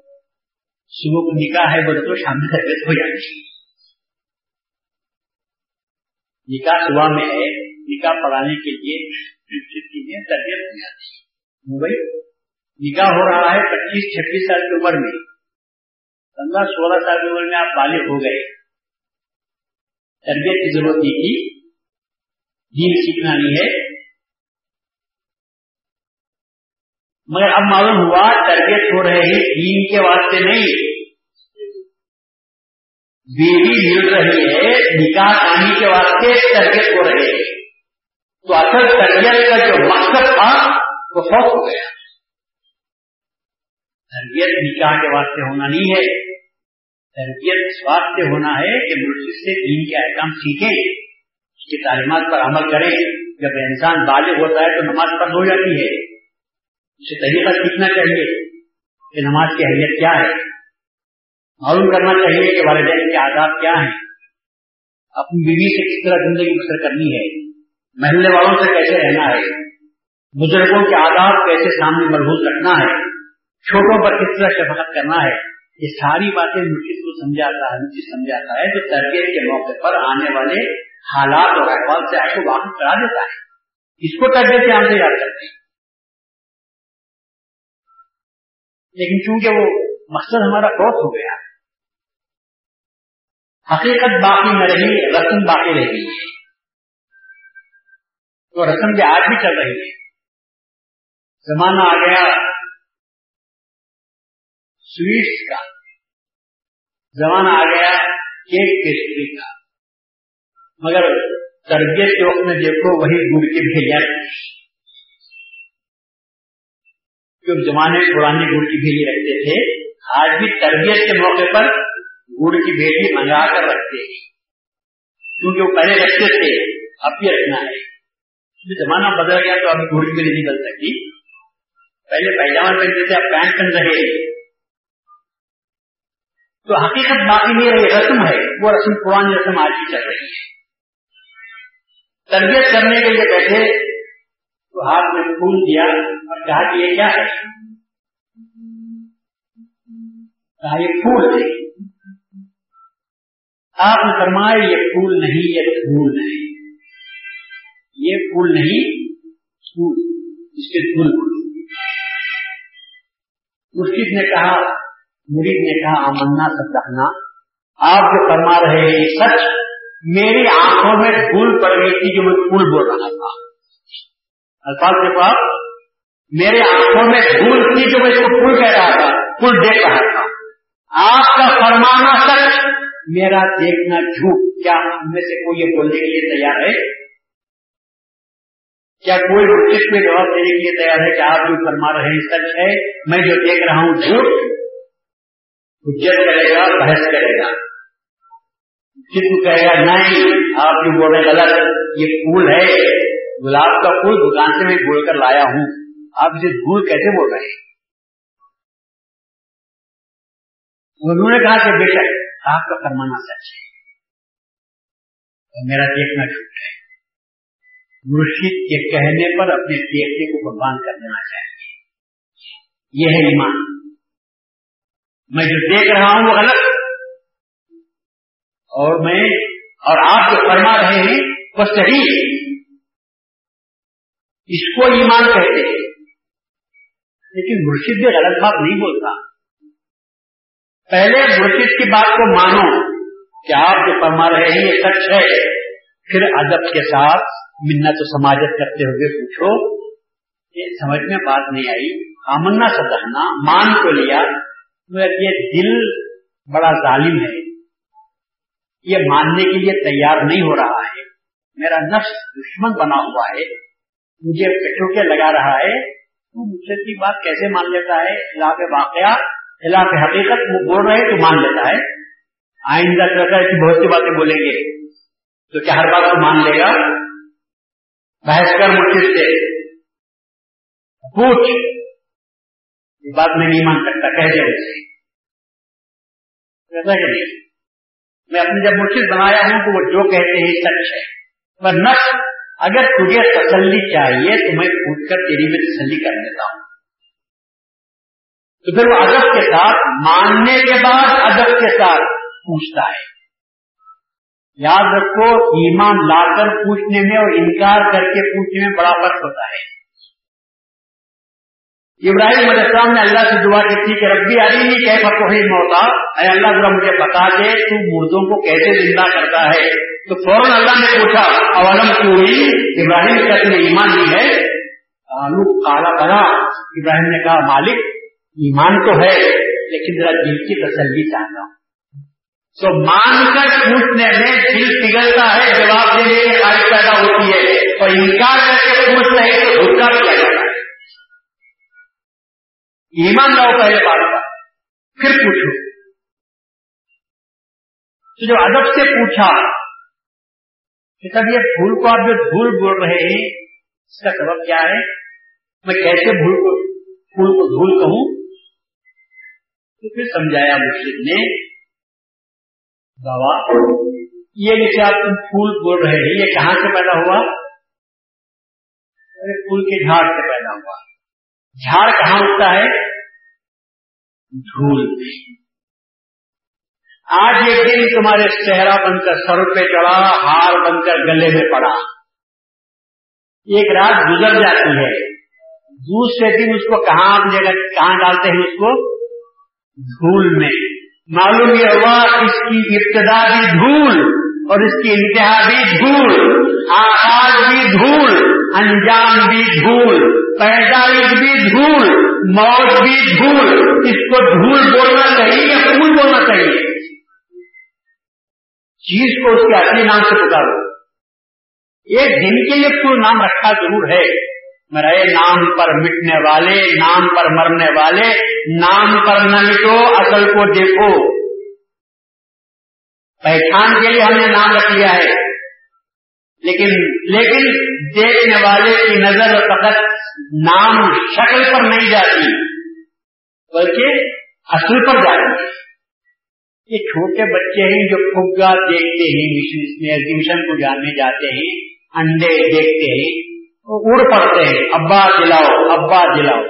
Speaker 1: صبح کو نکاح ہے، بولے تو شام میں تربیت ہو جاتی ہے۔ نکاح صبح میں ہے، نکاح پڑھانے کے لیے تربیت ہو جاتی ہے۔ ممبئی، نکاح ہو رہا ہے پچیس چھبیس سال کی عمر میں۔ پندرہ سولہ سال کی عمر میں آپ بالغ ہو گئے۔ تربیت کی ضرورت نہیں تھی۔ دین سیکھنا نہیں ہے۔ مگر اب معلوم ہوا تربیت ہو رہے ہیں، دین کے واسطے نہیں۔ بیوی مل رہی ہے، نکاح کہانی کے واسطے تربیت ہو رہے ہیں تو اصل تربیت کا جو مقصد تھا، وہ خوف ہو گیا۔ تربیت نکاح کے واسطے ہونا نہیں ہے۔ تربیت اس واسطے ہونا ہے کہ مرشد سے دین کے احکام سیکھیں، اس کی تعلیمات پر عمل کریں۔ جب انسان بالغ ہوتا ہے تو نماز پر ہو جاتی ہے۔ اسے طریقہ سیکھنا چاہیے کہ نماز کی اہمیت کیا ہے۔ معلوم کرنا چاہیے کہ والدین کے آداب کیا ہیں۔ اپنی بیوی سے کس طرح زندگی بسر کرنی ہے؟ محلے والوں سے کیسے رہنا ہے؟ بزرگوں کے آداب کیسے سامنے ملحوظ رکھنا ہے؟ چھوٹوں پر کس طرح شفقت کرنا ہے؟ یہ ساری باتیں مشکل کو سمجھاتا ہے، مجھے سمجھاتا ہے، جو تربیت کے موقع پر آنے والے حالات اور احوال سے آپ کو واقف کرا دیتا ہے۔ اس کو تربیت سے ہم سے یاد کرتے ہیں۔ لیکن چونکہ وہ مقصد ہمارا بہت ہو گیا، حقیقت باقی نہ رہی، رسم باقی رہ گئی۔ ہے تو رسم بھی آج بھی چل رہی ہے۔ زمانہ آ گیا سویٹس کا زمانہ آ گیا کیک پیسٹری کا۔ مگر تربیت کے وقت میں دیکھو وہی گڑ کی بھیجا جو زمانے پرانے گڑ کی بھیجی رکھتے تھے، آج بھی تربیت کے موقع پر گڑ کی بھیجی منگا کر رکھتے ہیں۔ کیونکہ وہ پہلے رکھتے تھے، اب بھی رکھنا ہے۔ زمانہ بدل گیا تو ابھی گڑ کی نہیں نکل سکتی۔ پہلے پیجامہ پہنتے تھے، اب پینٹ پہن رہے تو حقیقت باقی نہیں رہی رسم ہے۔ وہ رسم پرانی رسم آج بھی چل رہی ہے۔ تربیت کرنے کے لیے بیٹھے، تو ہاتھ میں پھول دیا، اور کہا کہ یہ کیا ہے؟ کہا، یہ پھول ہے۔ آپ نے فرمایا، یہ پھول نہیں، یہ پھول نہیں۔ یہ پھول نہیں، پھول، اس کے پھول۔ مرشد نے کہا مرید نے کہا امنا صدقنا۔ آپ جو فرما رہے ہیں، سچ میری آنکھوں میں پھول پڑ گئی تھی جو میں پھول بول رہا تھا۔ الفاظ کے پاس میرے آنکھوں میں پھول تھی جو میں اس کو پھول کہہ رہا تھا، پھول دیکھ رہا تھا۔ آپ کا فرمانا سچ، میرا دیکھنا جھوٹ۔ کیا ان میں سے کوئی یہ بولنے کے لیے تیار ہے؟ کیا کوئی مرکز میں جواب دینے کے لیے تیار ہے کہ آپ جو فرما رہے ہیں سچ ہے، میں جو دیکھ رہا ہوں جھوٹ؟ حجت کرے گا، بحث کرے گا۔ جسم کہے گا، نہیں، آپ جو بول رہے غلط، یہ پھول ہے۔ گلاب کا پھول دکان سے میں بول کر لایا ہوں۔ آپ اسے پھول کیسے بول رہے ہیں؟ انہوں نے کہا کہ بے شک، آپ کا فرمانا سچ ہے۔ میرا دیکھنا جھوٹ ہے۔ مرشد کے کہنے پر اپنے دیکھنے کو قربان کر دینا چاہیے۔ یہ ہے ایمان۔ میں جو دیکھ رہا ہوں وہ غلط۔ اور میں اور آپ جو فرما رہے ہیں وہ صحیح اس کو ایمان کہتے ہیں۔ لیکن مرشد بھی غلط بات نہیں بولتا۔ پہلے مرشد کی بات کو مانو۔ کہ آپ جو فرما رہے ہیں یہ سچ ہے۔ پھر ادب کے ساتھ منت و سماجت کرتے ہوئے پوچھو۔ یہ سمجھ میں بات نہیں آئی۔ آمنا سدہنا مان کو لیا۔ یہ دل بڑا ظالم ہے۔ یہ ماننے کے لیے تیار نہیں ہو رہا ہے۔ میرا نفس دشمن بنا ہوا ہے۔ مجھے کے لگا رہا ہے۔ تو مجھ کی بات کیسے مان لیتا ہے؟ خلاف واقعہ خلاف حقیقت وہ بول رہے تو مان لیتا ہے۔ آئندہ ایسی بہت سی باتیں بولیں گے۔ تو کیا ہر بات کو مان لے گا؟ بحث کر مجھ سے۔ پوچھ۔ یہ بات میں نہیں مان سکتا کیسے ایسا کہ نہیں۔ میں اپنے جب مرشد بنایا ہوں تو وہ جو کہتے ہیں سچ ہے۔ پر نقص اگر تجھے تسلی چاہیے تو میں پوچھ کر تیری میں تسلی کر دیتا ہوں۔ تو پھر وہ ادب کے ساتھ، ماننے کے بعد ادب کے ساتھ پوچھتا ہے۔ یاد رکھو، ایمان لا کر پوچھنے میں اور انکار کر کے پوچھنے میں بڑا فرق ہوتا ہے۔ ابراہیم علیہ السلام نے اللہ سے دعا کی تھی کہ ربی علی نہیں کہ فتوحی موتا؟ اے اللہ ذرا مجھے بتا دے، تو مردوں کو کیسے زندہ کرتا ہے؟ تو فوراً اللہ نے پوچھا، اولم کیوں ہوئی ابراہیم کا تمہیں ایمان نہیں ہے؟ آلو کالا بنا ابراہیم نے کہا، مالک، ایمان تو ہے، لیکن ذرا دل کی تسلی چاہتا ہوں۔ تو مان کر پوچھنے میں دل پگھلتا ہے، جواب دینے کی خواہش پیدا ہوتی ہے، اور انکار کر کے پوچھتے ہیں تو دھکا کیا جاتا ہے؟ ایمان لاؤ پہلے بات کا۔ پھر پوچھو۔ تو جو ادب سے پوچھا کہ سب یہ بھول کو آپ جو دھول بول رہے ہیں، اس کا سبب کیا ہے؟ میں کیسے بھول کو پھول کو دھول کہوں؟ تو پھر سمجھایا مسجد نے، بابا، یہ جیسے آپ تم پھول بول رہے ہیں، یہ کہاں سے پیدا ہوا؟ پھول کے جھاڑ سے پیدا ہوا۔ جھاڑ کہاں اٹھتا ہے؟ دھول آج یہ دن تمہارے چہرہ بن کر سر پہ چڑھا، ہار بن کر گلے میں پڑا۔ ایک رات گزر جاتی ہے۔ دوسرے دن اس کو کہاں جگہ کہاں ڈالتے ہیں اس کو؟ دھول میں۔ معلوم یہ ہوا اس کی ابتدا بھی دھول اور اس کی انتہا بھی دھول۔ آغاز بھی دھول۔ انجام بھی دھول، پیدائش بھی دھول، موت بھی دھول۔ اس کو دھول بولنا چاہیے یا پھول بولنا چاہیے؟ چیز کو اس کے اپنے نام سے پکارو۔ ایک دن کے لیے کوئی نام رکھا ضرور ہے۔ میرے نام پر مٹنے والے، نام پر مرنے والے، نام پر نہ مٹو اصل کو دیکھو۔ پہچان کے لیے ہم نے نام رکھ لیا ہے۔ لیکن لیکن دیکھنے والے کی نظر فقط نام شکل پر نہیں جاتی، بلکہ اصل پر جاتی۔ ہے یہ چھوٹے بچے ہیں جو پھگا دیکھتے ہیں مشن میں ایگزیبیشن کو جاننے جاتے ہیں، انڈے دیکھتے ہیں، اڑ پڑتے ہیں، ابا دلاؤ ابا دلاؤ۔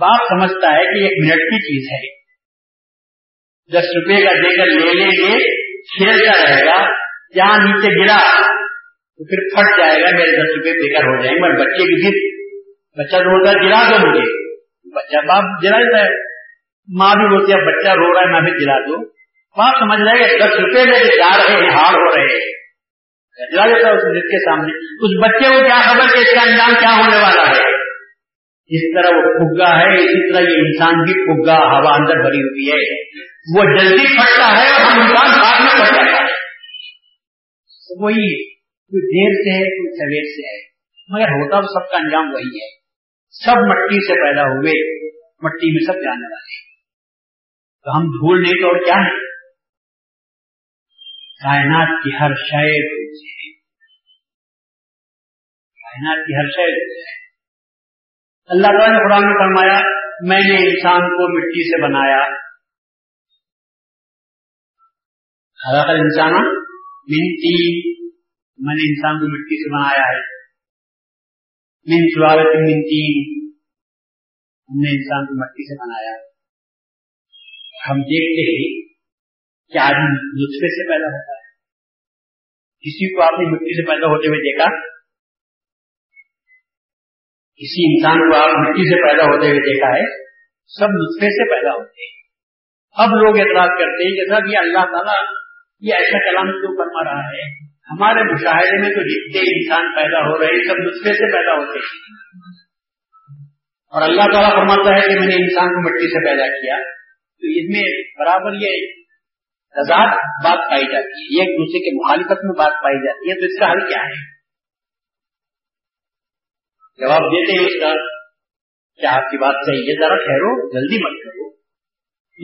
Speaker 1: باپ سمجھتا ہے کہ ایک منٹ کی چیز ہے۔ دس روپے کا دے کر لے لیں گے کھیلتا رہے گا، جہاں نیچے گرا۔ تو پھر پھٹ جائے گا، میرے دس روپے بےکار ہو جائیں گے، اور بچے کی ضد بچہ روتا گرا دو مجھے۔ بچہ، باپ گرا دیتا ہے۔ ماں بھی بولتی ہے، بچہ رو رہا ہے میں بھی گرا دو۔ باپ سمجھ رہے کہ دس روپے میں جا رہے ہیں، ہار ہو رہے ہیں۔ گرا دیتا ہے اس ضد کے سامنے۔ اس بچے کو کیا خبر کہ اس کا انجام کیا ہونے والا ہے؟ جس طرح وہ پھگا ہے، اسی طرح یہ انسان بھی پھگا ہوا اندر بھری ہوئی ہے۔ وہ جلدی پھٹتا ہے اور ہم انسان بعد میں پھٹ جاتا ہے۔ وہی کوئی دیر سے ہے کوئی سویر سے ہے۔ مگر ہوتا تو سب کا انجام وہی ہے۔ سب مٹی سے پیدا ہوئے، مٹی میں سب جانے والے تو ہم دھول نہیں تو اور کیا ہے کائنات کی ہر شے کائنات کی ہر شے اللہ تعالیٰ نے قرآن میں فرمایا، میں نے انسان کو مٹی سے بنایا۔ حضرت انسان منتی میں نے انسان کو مٹی سے بنایا ہے۔ من سوالت منتی ہم نے انسان کو مٹی سے بنایا۔ ہم دیکھتے ہیں کہ آدمی نسخے سے پیدا ہوتا ہے۔ کسی کو آپ نے مٹی سے پیدا ہوتے ہوئے دیکھا؟ کسی انسان کو آپ مٹی سے پیدا ہوتے ہوئے دیکھا ہے؟ سب نسخے سے پیدا ہوتے ہیں۔ اب لوگ اعتراض کرتے ہیں کہ سب یہ اللہ تعالیٰ یہ ایسا کلام کیوں فرما رہا ہے؟ ہمارے مشاہدے میں تو جتنے انسان پیدا ہو رہے ہیں، سب نسخے سے پیدا ہوتے ہیں۔ اور اللہ تعالیٰ فرماتا ہے کہ میں نے انسان کو مٹی سے پیدا کیا۔ تو اس میں برابر یہ تضاد بات پائی جاتی ہے ایک دوسرے کے مخالفت میں بات پائی جاتی ہے۔ تو اس کا حل کیا ہے؟ جواب دیتے ہیں اس کا کیا آپ کی بات صحیح ہے؟ ذرا ٹھہرو، جلدی مت کرو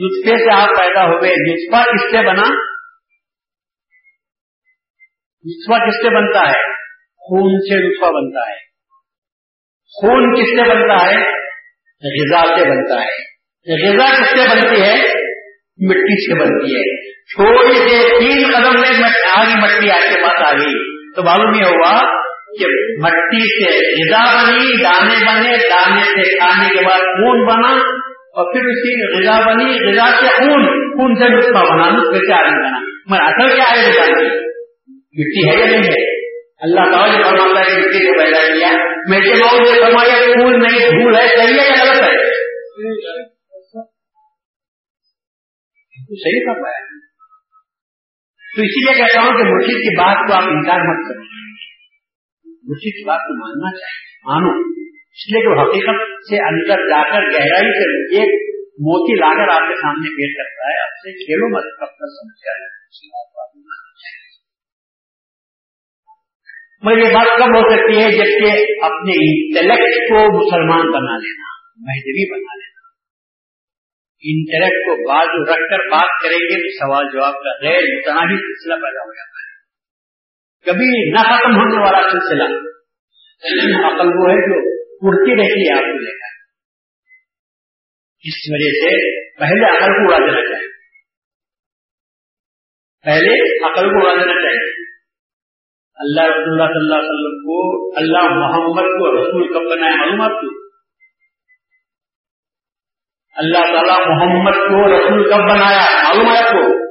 Speaker 1: نسخے سے آپ پیدا ہو گئے نسخہ کس سے بنا نسخہ کس سے بنتا ہے؟ خون سے نسخہ بنتا ہے۔ خون کس سے بنتا ہے؟ غذا سے بنتا ہے۔ غذا کس سے بنتی ہے؟ مٹی سے بنتی ہے۔ تھوڑی سے تین قدم میں آگے مٹی آپ کے پاس آ گئی تو معلوم یہ ہوا کہ مٹی سے غذا بنی، دانے بنے، دانے سے کھانے کے بعد خون بنا اور پھر اسی غذا بنی، غذا سے خون خون سے نسخہ بنا۔ نسخے سے بنا۔ مگر اصل کیا ہے بتانا مٹی ہے یا نہیں ہے؟ اللہ تعالیٰ نے فرماتا ہے، مٹی کو پیدا کیا۔ میرے ماؤ نے فرمایا پھول نہیں دھول ہے، صحیح ہے یا غلط ہے؟ صحیح فرمایا۔ تو اسی لیے کہتا ہوں کہ مرشید کی بات کو آپ انکار مت کریں۔ مرشید کی بات کو ماننا چاہیے۔ مانو۔ اس لیے کہ حقیقت سے اندر جا کر گہرائی سے ایک موتی لا کر آپ کے سامنے پیش کرتا ہے۔ آپ سے کھیلو مت کب تک سمجھا ہے مگر یہ بات کب ہو سکتی ہے جبکہ اپنے انٹلیکٹ کو مسلمان بنا لینا مہذبی بنا لینا۔ انٹلیکٹ کو بازو رکھ کر بات کریں گے تو سوال جواب کا غیر متناہی سلسلہ پیدا ہو جاتا ہے۔ کبھی نہ ختم ہونے والا سلسلہ، عقل وہ ہے جو اڑتی رہتی ہے آپ کو لے کر۔ اس وجہ سے پہلے عقل کو اڑا دینا چاہیے پہلے عقل کو اڑا دینا چاہیے اللہ رسول اللہ صلی اللہ علیہ وسلم کو اللہ محمد کو رسول کب بنایا معلوم آپ کو اللہ تعالیٰ محمد کو رسول کب بنایا معلوم کو۔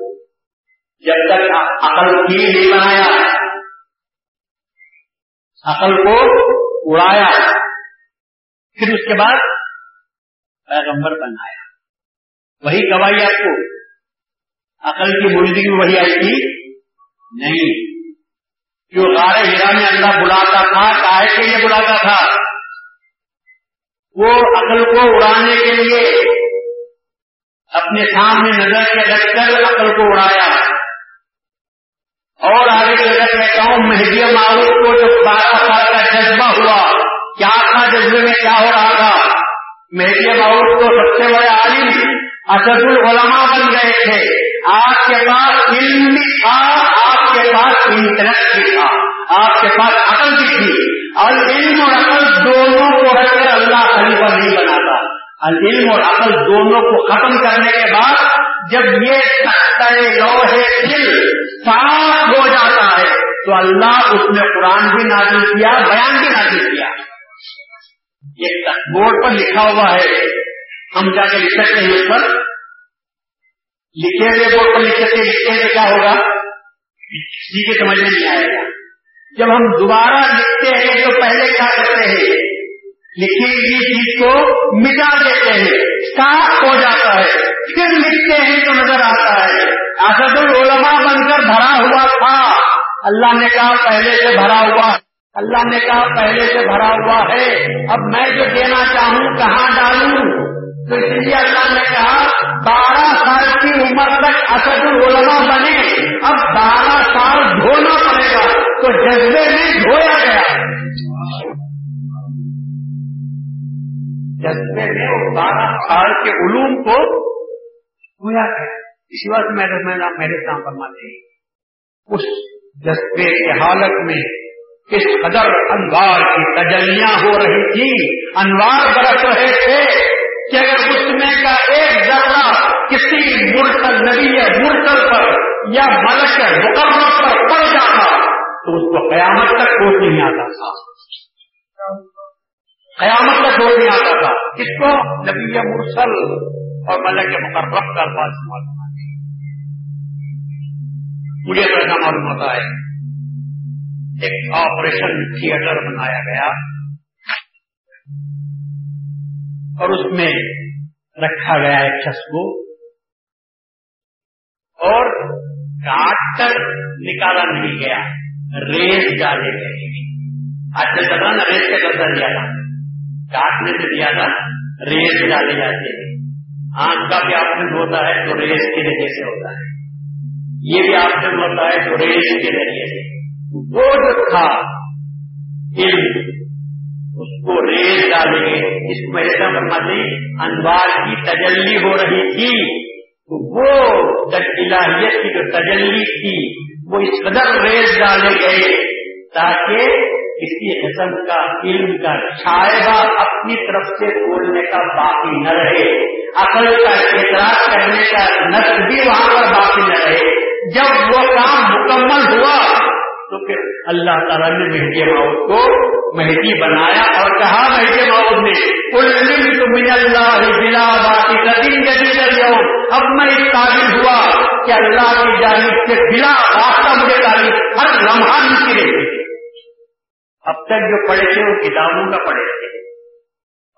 Speaker 1: جب تک عقل کی نہیں بنایا، عقل کو اڑایا، پھر اس کے بعد پیغمبر بنایا۔ وہی گواہی آپ کو۔ عقل کی موجودگی میں وہی آئی تھی؟ نہیں۔ جو غار ہیرا میں اللہ بلاتا تھا کائے کے لیے بلاتا تھا، وہ عقل کو اڑانے کے لیے اپنے سامنے نظر کے رکھ کر عقل کو اڑایا۔ اور آگے نظر کہتا ہوں مہدی معروف کو جو بارہ سال کا جذبہ ہوا، کیا تھا جذبے میں، کیا ہو رہا تھا؟ مہدی معروف کو سب سے بڑے عالم اسد العلماء بن گئے تھے۔ آپ کے پاس علم بھی تھا آپ کے پاس انٹرسٹ بھی تھا۔ آپ کے پاس عقل بھی تھی۔ اور علم اور عقل دونوں کو رکھ کر اللہ خلیفہ نہیں بناتا۔ علم اور عقل دونوں کو ختم کرنے کے بعد جب یہ لوہے دل صاف ہو جاتا ہے، تو اللہ اس نے قرآن بھی نازل کیا، بیان بھی نازل کیا۔ یہ بورڈ پر لکھا ہوا ہے۔ ہم جا کے لکھ سکتے ہیں اس پر۔ لکھے ہوئے بورڈ پر لکھ سکتے لکھتے ہیں کیا ہوگا؟ کسی کے سمجھ میں نہیں آئے گا۔ جب ہم دوبارہ لکھتے ہیں تو پہلے کیا کرتے ہیں؟ لکھی گئی چیز کو مٹا دیتے ہیں، صاف ہو جاتا ہے۔ پھر لکھتے ہیں تو نظر آتا ہے۔ اسد العلماء بن کر بھرا ہوا تھا۔ اللہ نے کہا پہلے سے بھرا ہوا۔ اللہ نے کہا پہلے سے بھرا ہوا ہے۔ اب میں جو دینا چاہوں، کہاں ڈالوں؟ تو اس لیے اللہ نے کہا، بارہ سال کی عمر تک اسد العلماء بنے، اب بارہ سال دھونا پڑے گا، تو جذبے میں دھویا گیا۔ جذبے میں بارہ سال کے علوم کو دھویا گیا۔ اسی وقت میرے میرے سام فرماتے ہیں اس جذبے کی حالت میں کس قدر انوار کی تجلیاں ہو رہی تھی انوار برس رہے تھے۔ کہ اگر اس میں کا ایک ذرہ کسی مرتل نبی یا مرتل پر یا ملک مقرر پر پڑ جاتا، تو اس کو قیامت تک کوئی نہیں آتا۔ تھا قیامت کا چھوڑ نہیں آتا تھا۔ کس کو نبی مرسل اور ملک مقرب کا الفاظ معلوم مجھے ایسا معلوم ہوتا ہے، ایک آپریشن تھیٹر بنایا گیا۔ اور اس میں رکھا گیا ایک شخص کو اور کاٹ کر نکالا نہیں گیا ریس ڈالے گئے آج کل چل ریس کا قبضہ دیا تھا۔ کاٹنے سے زیادہ ریس ڈالے جاتے ہیں۔ آنکھ کا بھی آپریشن ہوتا ہے تو ریس کے ذریعے سے ہوتا ہے۔ یہ بھی آپریشن ہوتا ہے تو ریس کے ذریعے سے۔ وہ جو تھا، علم اس کو ریس ڈالیں گے۔ اس کو ایسا انوار کی تجلی ہو رہی تھی، تو وہ الہیت کی جو تجلی تھی، وہ اس قدر ریس ڈالے گئے تاکہ کسی قسم کا علم کا شاعبہ اپنی طرف سے بولنے کا باقی نہ رہے۔ عقل کا اعتراض کرنے کا نقص بھی وہاں پر باقی نہ رہے۔ جب وہ کام مکمل ہوا، تو پھر اللہ تعالیٰ نے مہدی ماؤد کو مہدی بنایا اور کہا مہدی ماؤد نے من اللہ بلا باقی اب میں اس قابل ہوا کہ اللہ کی جانب سے بلا راستہ مجھے تعلیم ہر لمحہ ملتی رہتی اب تک جو پڑھے تھے وہ کتابوں کا پڑھے تھے۔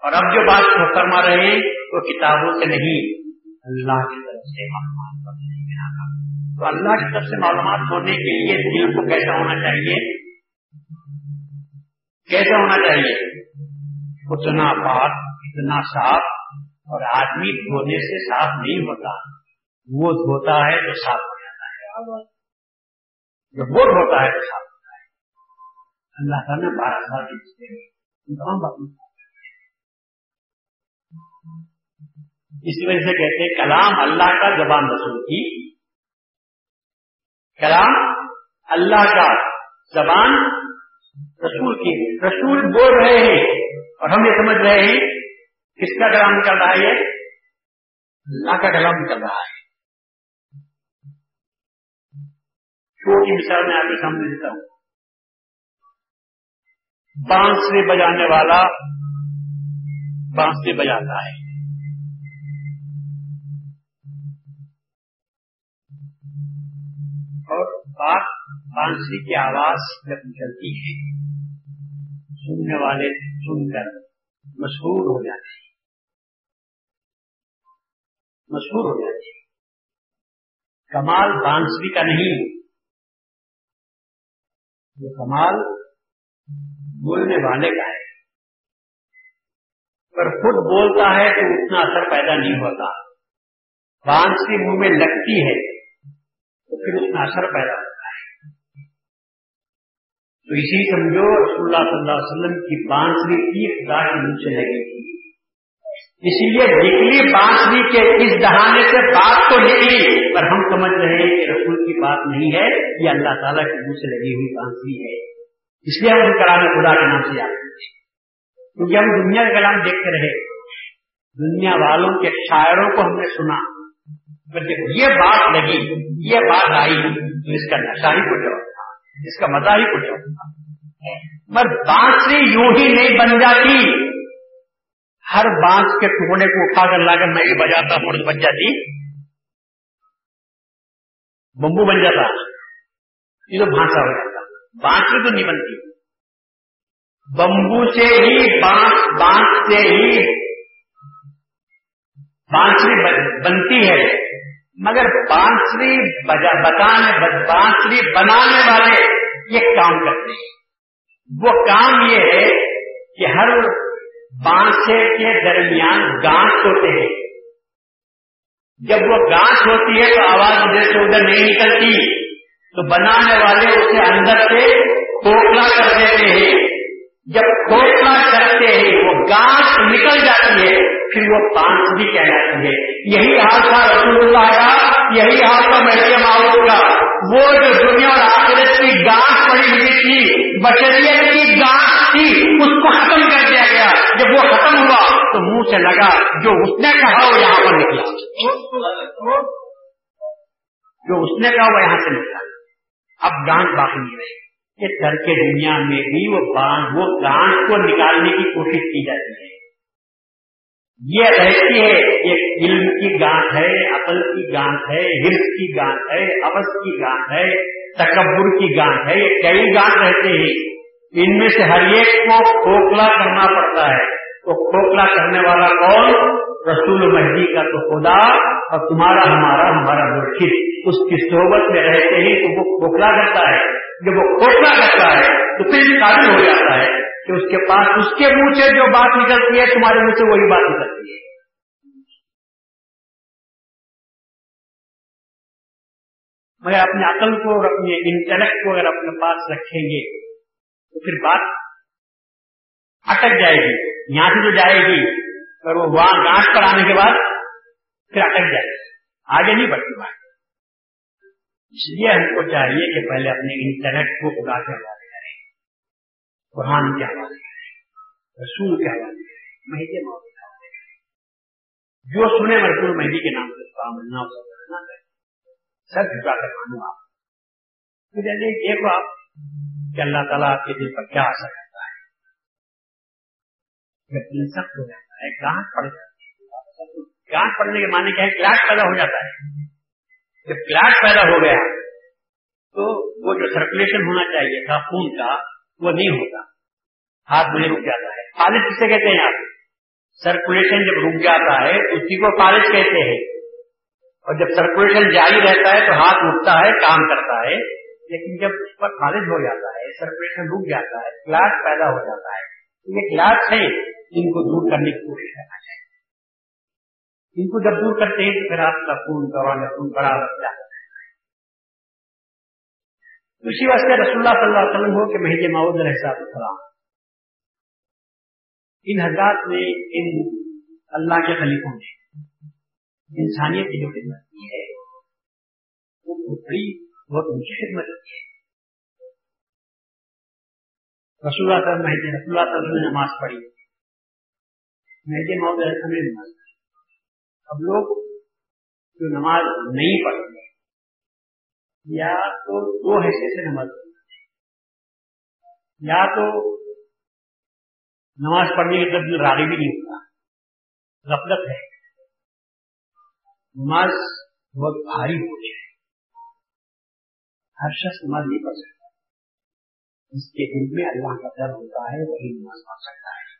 Speaker 1: اور اب جو بات فرما رہے ہیں، وہ کتابوں سے نہیں۔ اللہ کی طرف سے تو اللہ کی طرف سے معلومات ہونے کے لیے دل کو کیسا ہونا چاہیے؟ کیسا ہونا چاہیے؟ اتنا پاک اتنا صاف اور آدمی دھونے سے صاف نہیں ہوتا۔ وہ دھوتا ہے تو صاف ہو جاتا ہے۔ جو وہ دھوتا ہے تو صاف ہوتا ہے۔ اللہ تعالیٰ نے بارہ سال کی اسی وجہ سے کہتے ہیں، کلام اللہ کا زبان رسول کی۔ کلام اللہ کا زبان رسول کی۔ رسول بول رہے ہیں۔ اور ہم یہ سمجھ رہے ہیں، کس کا کلام نکل رہا ہے؟ اللہ کا کلام نکل رہا ہے۔ چھوٹی مثال میں آپ کے سامنے دیتا ہوں۔ بانسری بجانے والا بانسری بجاتا ہے۔ اور بات بانسری کی آواز جب نکلتی ہے۔ سننے والے سن کر مشہور ہو جاتے ہیں مشہور ہو جاتے ہیں کمال بانسری کا نہیں۔ وہ کمال بولنے والے کا ہے۔ پر خود بولتا ہے تو اتنا اثر پیدا نہیں ہوتا۔ بانسری منہ میں لگتی ہے تو پھر اس میں اثر پیدا ہوتا تو اسی سمجھو رسول اللہ صلی اللہ علیہ وسلم کی بانسری کی خدا کے منہ سے لگی تھی۔ اسی لیے نکلی بانسری کے اس دہانے سے بات تو نکلی، پر ہم سمجھ رہے ہیں کہ رسول کی بات نہیں ہے، یہ اللہ تعالیٰ کے منہ سے لگی ہوئی بانسری ہے۔ اس لیے ہم کلام خدا کے نام سے یاد کرتے کیونکہ ہم دنیا کا کلام دیکھتے رہے۔ دنیا والوں کے شاعروں کو ہم نے سنا۔ دیکھو یہ بات لگی، یہ بات آئی، تو اس کا نشہ ہی کچھ اس کا مزہ ہی کچھ ہوتا مگر بانسری یوں ہی نہیں بن جاتی۔ ہر بانس کے ٹکڑے کو اٹھا کر لا کر میں یہ بجاتا ہوں بن جاتی۔ بمبو بن جاتا۔ یہ تو بھانسا ہو جاتا۔ بانسری تو نہیں بنتی۔ بمبو سے ہی بانس بانس سے ہی بانسری بنتی ہے۔ مگر بانسری بتانے بانسری بنانے والے یہ کام کرتے ہیں۔ وہ کام یہ ہے کہ ہر بانسے کے درمیان گانس ہوتے ہیں۔ جب وہ گانس ہوتی ہے تو آواز ادھر سے ادھر نہیں نکلتی۔ تو بنانے والے اسے اندر سے کھوکھلا کر دیتے ہیں۔ جب کھوکھلا کرتے ہیں وہ گانس نکل جاتی ہے۔ پھر وہ پانچ بھی کہلاتی ہے۔ یہی حال تھا رسول اللہ کا، یہی حال تھا میرے معروف کا۔ وہ جو دنیا اور آخرت کی گانس پڑی ہوئی تھی، بشریت کی گانس تھی، اس کو ختم کر دیا گیا۔ جب وہ ختم ہوا تو منہ سے لگا، جو اس نے کہا وہ یہاں پر نکلا۔ جو اس نے کہا وہ یہاں سے نکلا۔ اب گانس باقی نہیں رہی کہ در کے دنیا میں بھی وہ باندھ وہ گانٹ کو نکالنے کی کوشش کی جاتی ہے۔ یہ رہتی ہے ایک علم کی گانٹ ہے، عقل کی گانٹ ہے ہرس کی گانٹ ہے ابس کی گانٹ ہے، تکبر کی گانٹ ہے، یہ کئی گانٹ رہتے ہیں۔ ان میں سے ہر ایک کو کھوکھلا کرنا پڑتا ہے۔ تو کھوکھلا کرنے والا کون؟ رسول مہدی کا تو خدا، اور تمہارا، ہمارا ہمارا مرشد۔ اس کی صحبت میں رہتے ہی تو وہ کھوکھلا کرتا ہے۔ جب وہ کھوکھلا کرتا ہے تو پھر قابل ہو جاتا ہے کہ اس کے پاس اس کے منہ سے جو بات نکلتی ہے، تمہارے منہ سے وہی بات نکلتی ہے۔ مگر اپنے عقل کو اور اپنے انٹلیکٹ کو اگر اپنے پاس رکھیں گے، تو پھر بات اٹک جائے گی، یہاں سے جو جائے گی اور وہ وہاں گانٹ پر آنے کے بعد پھر اٹک جائے گی۔ آگے نہیں بڑھتی بات۔ اس لیے ہم کو چاہیے کہ پہلے اپنے انٹرنیٹ کو خدا کے قرآن کے حوالے کریں رسول کے حوالے کریں مہینے کریں جو سنے رسول مہندی کے نام سے کام ملنا کرنا سر جھکا کر مانو آپ۔ مجھے دیکھو آپ کہ اللہ تعالیٰ آپ کے دل پر کیا اثر کرتا ہے۔ جب دل سخت ہو جاتا ہے گاہٹ پڑ جاتی ہے۔ گاہٹ پڑنے کے معنی کیا ہے؟ کلاس پیدا ہو جاتا ہے۔ جب کلاس پیدا ہو گیا، تو وہ جو سرکولیشن ہونا چاہیے تھا، خون کا وہ نہیں ہوتا ہاتھ میں رک جاتا ہے۔ فالج کسے کہتے ہیں آپ سرکولیشن جب رک جاتا ہے، اسی کو فالج کہتے ہیں۔ اور جب سرکولیشن جاری رہتا ہے تو ہاتھ اٹھتا ہے، کام کرتا ہے۔ لیکن جب اس پر خارج ہو جاتا ہے سرکولیشن رک جاتا ہے کلاس پیدا ہو جاتا ہے۔ تو یہ کلاس ہے ان کو دور کرنے کی کوشش کرنا چاہیے۔ ان کو جب دور کرتے ہیں تو پھر آپ کا خون گوانا خون بڑا رکھ جاتا ہے اسی واسطے رسول اللہ صلی اللہ علیہ وسلم ہو کہ مہینے معود علیہ السلام ان حضرات نے ان اللہ کے خلیفوں نے انسانیت کی جو خدمت کی ہے، وہ بڑی، بہت اونچی خدمت کی ہے۔ رسول اللہ صلی اللہ رسول اللہ صلی اللہ نے نماز پڑھی۔ مہدی محمد رسم نے نماز پڑھی۔ اب لوگ جو نماز نہیں پڑھتے یا تو دو حیثیت سے نماز پڑھتے یا تو نماز پڑھنے کے طرف راغی بھی نہیں ہوتا۔ غفلت ہے۔ نماز بہت بھاری ہو جائے ہر شخص نماز نہیں پڑھ سکتا۔ جس کے دل میں اللہ کا ڈر ہوتا ہے، وہی نماز پڑھ سکتا ہے۔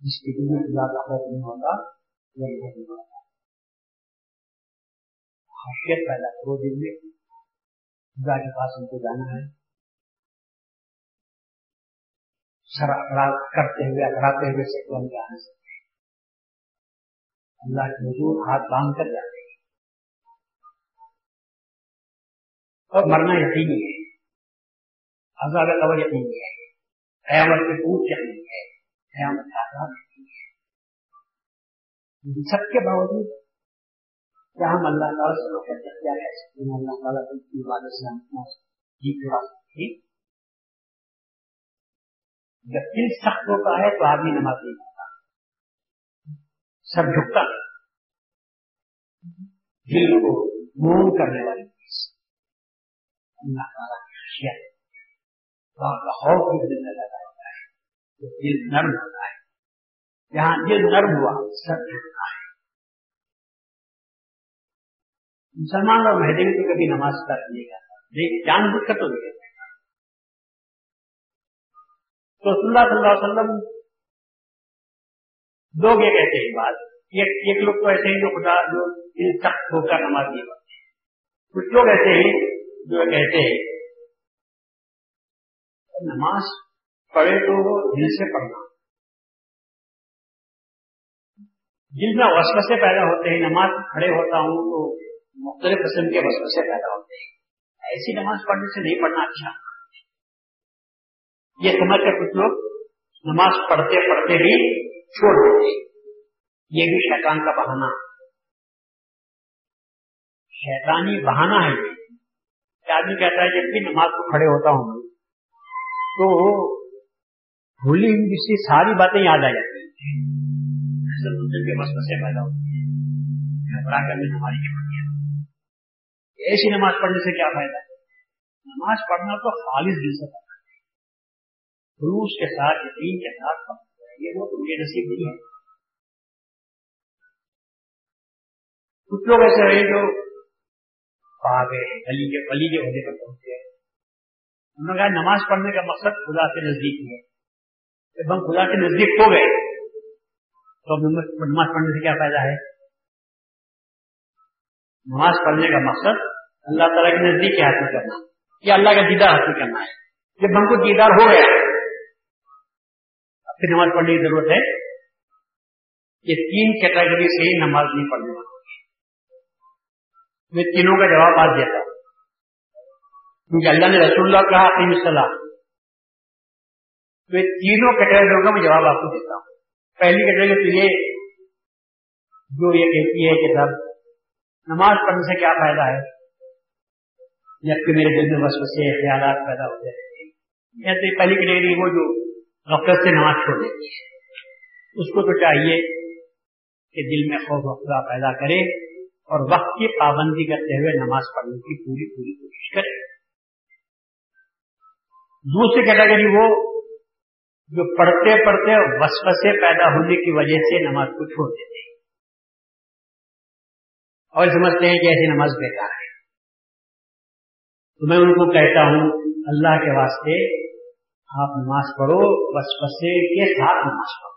Speaker 1: جس کے دل میں اللہ کا خوف نہیں ہوتا، وہی نہیں ہوتا خاصیت پیدا کرو دل میں۔ خدا کے پاس ان کو جانا ہے۔ سر اقرار کرتے ہوئے اکڑاتے ہوئے سے ہم جانا سکتے اللہ کے حضور ہاتھ باندھ کر جاتے ہیں۔ اور مرنا یقینی ہے۔ عذاب قبر یقینی ہے۔ قیامت کے پوچھ یقینی ہے۔ قیامت کا عذاب یقینی ہے۔ سب کے باوجود کیا ہم اللہ تعالیٰ سے روکر کیا کہہ سکتے ہیں اللہ تعالیٰ کی عبادت سے ہم جی چھڑا سکتے جب دل سخت ہوتا ہے تو آدمی نماز نہیں پڑھتا۔ سب جھکتا ہے۔ دل کو مون کرنے والی چیز۔ اللہ تعالیٰ کی خشیت۔ کا خوف بھی دل میں لگا ہوتا ہے۔ تو دل نرم ہوتا ہے۔ جہاں دل نرم ہوا، سب جھکتا ہے۔ مسلمان اور مہدی تو کبھی نماز کا نہیں کرتا لیکن جان بوجھ کر تو نہیں کرتا تو صلی اللہ صلی اللہ علیہ وسلم لوگ یہ کہتے ہیں بات۔ ایک لوگ تو ایسے ہیں جو خدا، جو سخت ہو کر نماز نہیں پڑھتے۔ کچھ لوگ ایسے ہیں جو کہتے ہیں، نماز پڑھے تو دل سے پڑھنا۔ جن میں وسوسے پیدا ہوتے ہیں، نماز کھڑے ہوتا ہوں تو مختلف قسم کے وسوسے پیدا ہوتے ہیں۔ ایسی نماز پڑھنے سے نہیں پڑھنا اچھا۔ یہ سمجھ کر کچھ لوگ نماز پڑھتے پڑھتے بھی چھوڑ دیتے یہ بھی شیطان کا بہانا شیطانی بہانا ہے یہ۔ آدمی کہتا ہے، جب بھی نماز کو کھڑے ہوتا ہوں تو بھولی ہوئی ساری باتیں یاد آ جاتی ہیں۔ پیدا ہوتی ہے ہماری ایسی نماز پڑھنے سے کیا فائدہ؟ ہے نماز پڑھنا تو خالص دل سے پڑھنا ہے۔ روس کے ساتھ، یقین کے ساتھ یہ وہ تم یہ نصیب نہیں ہے۔ کچھ لوگ ایسے رہے جو گلی کے پلی کے ہونے پر پہنچے انہوں نے کہا، نماز پڑھنے کا مقصد خدا سے نزدیک ہے۔ جب ہم خدا سے نزدیک ہو گئے، تو نماز پڑھنے سے کیا فائدہ ہے؟ نماز پڑھنے کا مقصد اللہ تعالیٰ کے نزدیک حاصل کرنا، یا اللہ کا دیدار حاصل کرنا ہے۔ جب ہم کو دیدار ہو گیا، پھر نماز پڑھنے کی ضرورت ہے یہ تین کیٹیگری سے ہی نماز نہیں پڑھنے والی میں تینوں کا جواب آج دیتا ہوں۔ کیونکہ اللہ نے رسول اللہ کہا اپنی صلاح تو تینوں کیٹیگریوں کا میں جواب آپ کو دیتا ہوں۔ پہلی کیٹیگری تو یہ، جو یہ کہتی ہے کہ سب نماز پڑھنے سے کیا فائدہ ہے؟ جبکہ میرے دل میں بس بسے خیالات پیدا ہوتے ہیں۔ تو پہلی کیٹیگری وہ جو غفلت سے نماز چھوڑ دیتی ہے۔ اس کو تو چاہیے کہ دل میں خوف افزا پیدا کرے اور وقت کی پابندی کرتے ہوئے نماز پڑھنے کی پوری پوری کوشش کرے۔ دوسری کیٹیگری وہ جو پڑھتے پڑھتے وسوسے پیدا ہونے کی وجہ سے نماز کو چھوڑ دیتے ہیں۔ اور سمجھتے ہیں کہ ایسی نماز بیکار ہے۔ تو میں ان کو کہتا ہوں، اللہ کے واسطے آپ نماز پڑھو وسوسے کے ساتھ نماز پڑھو۔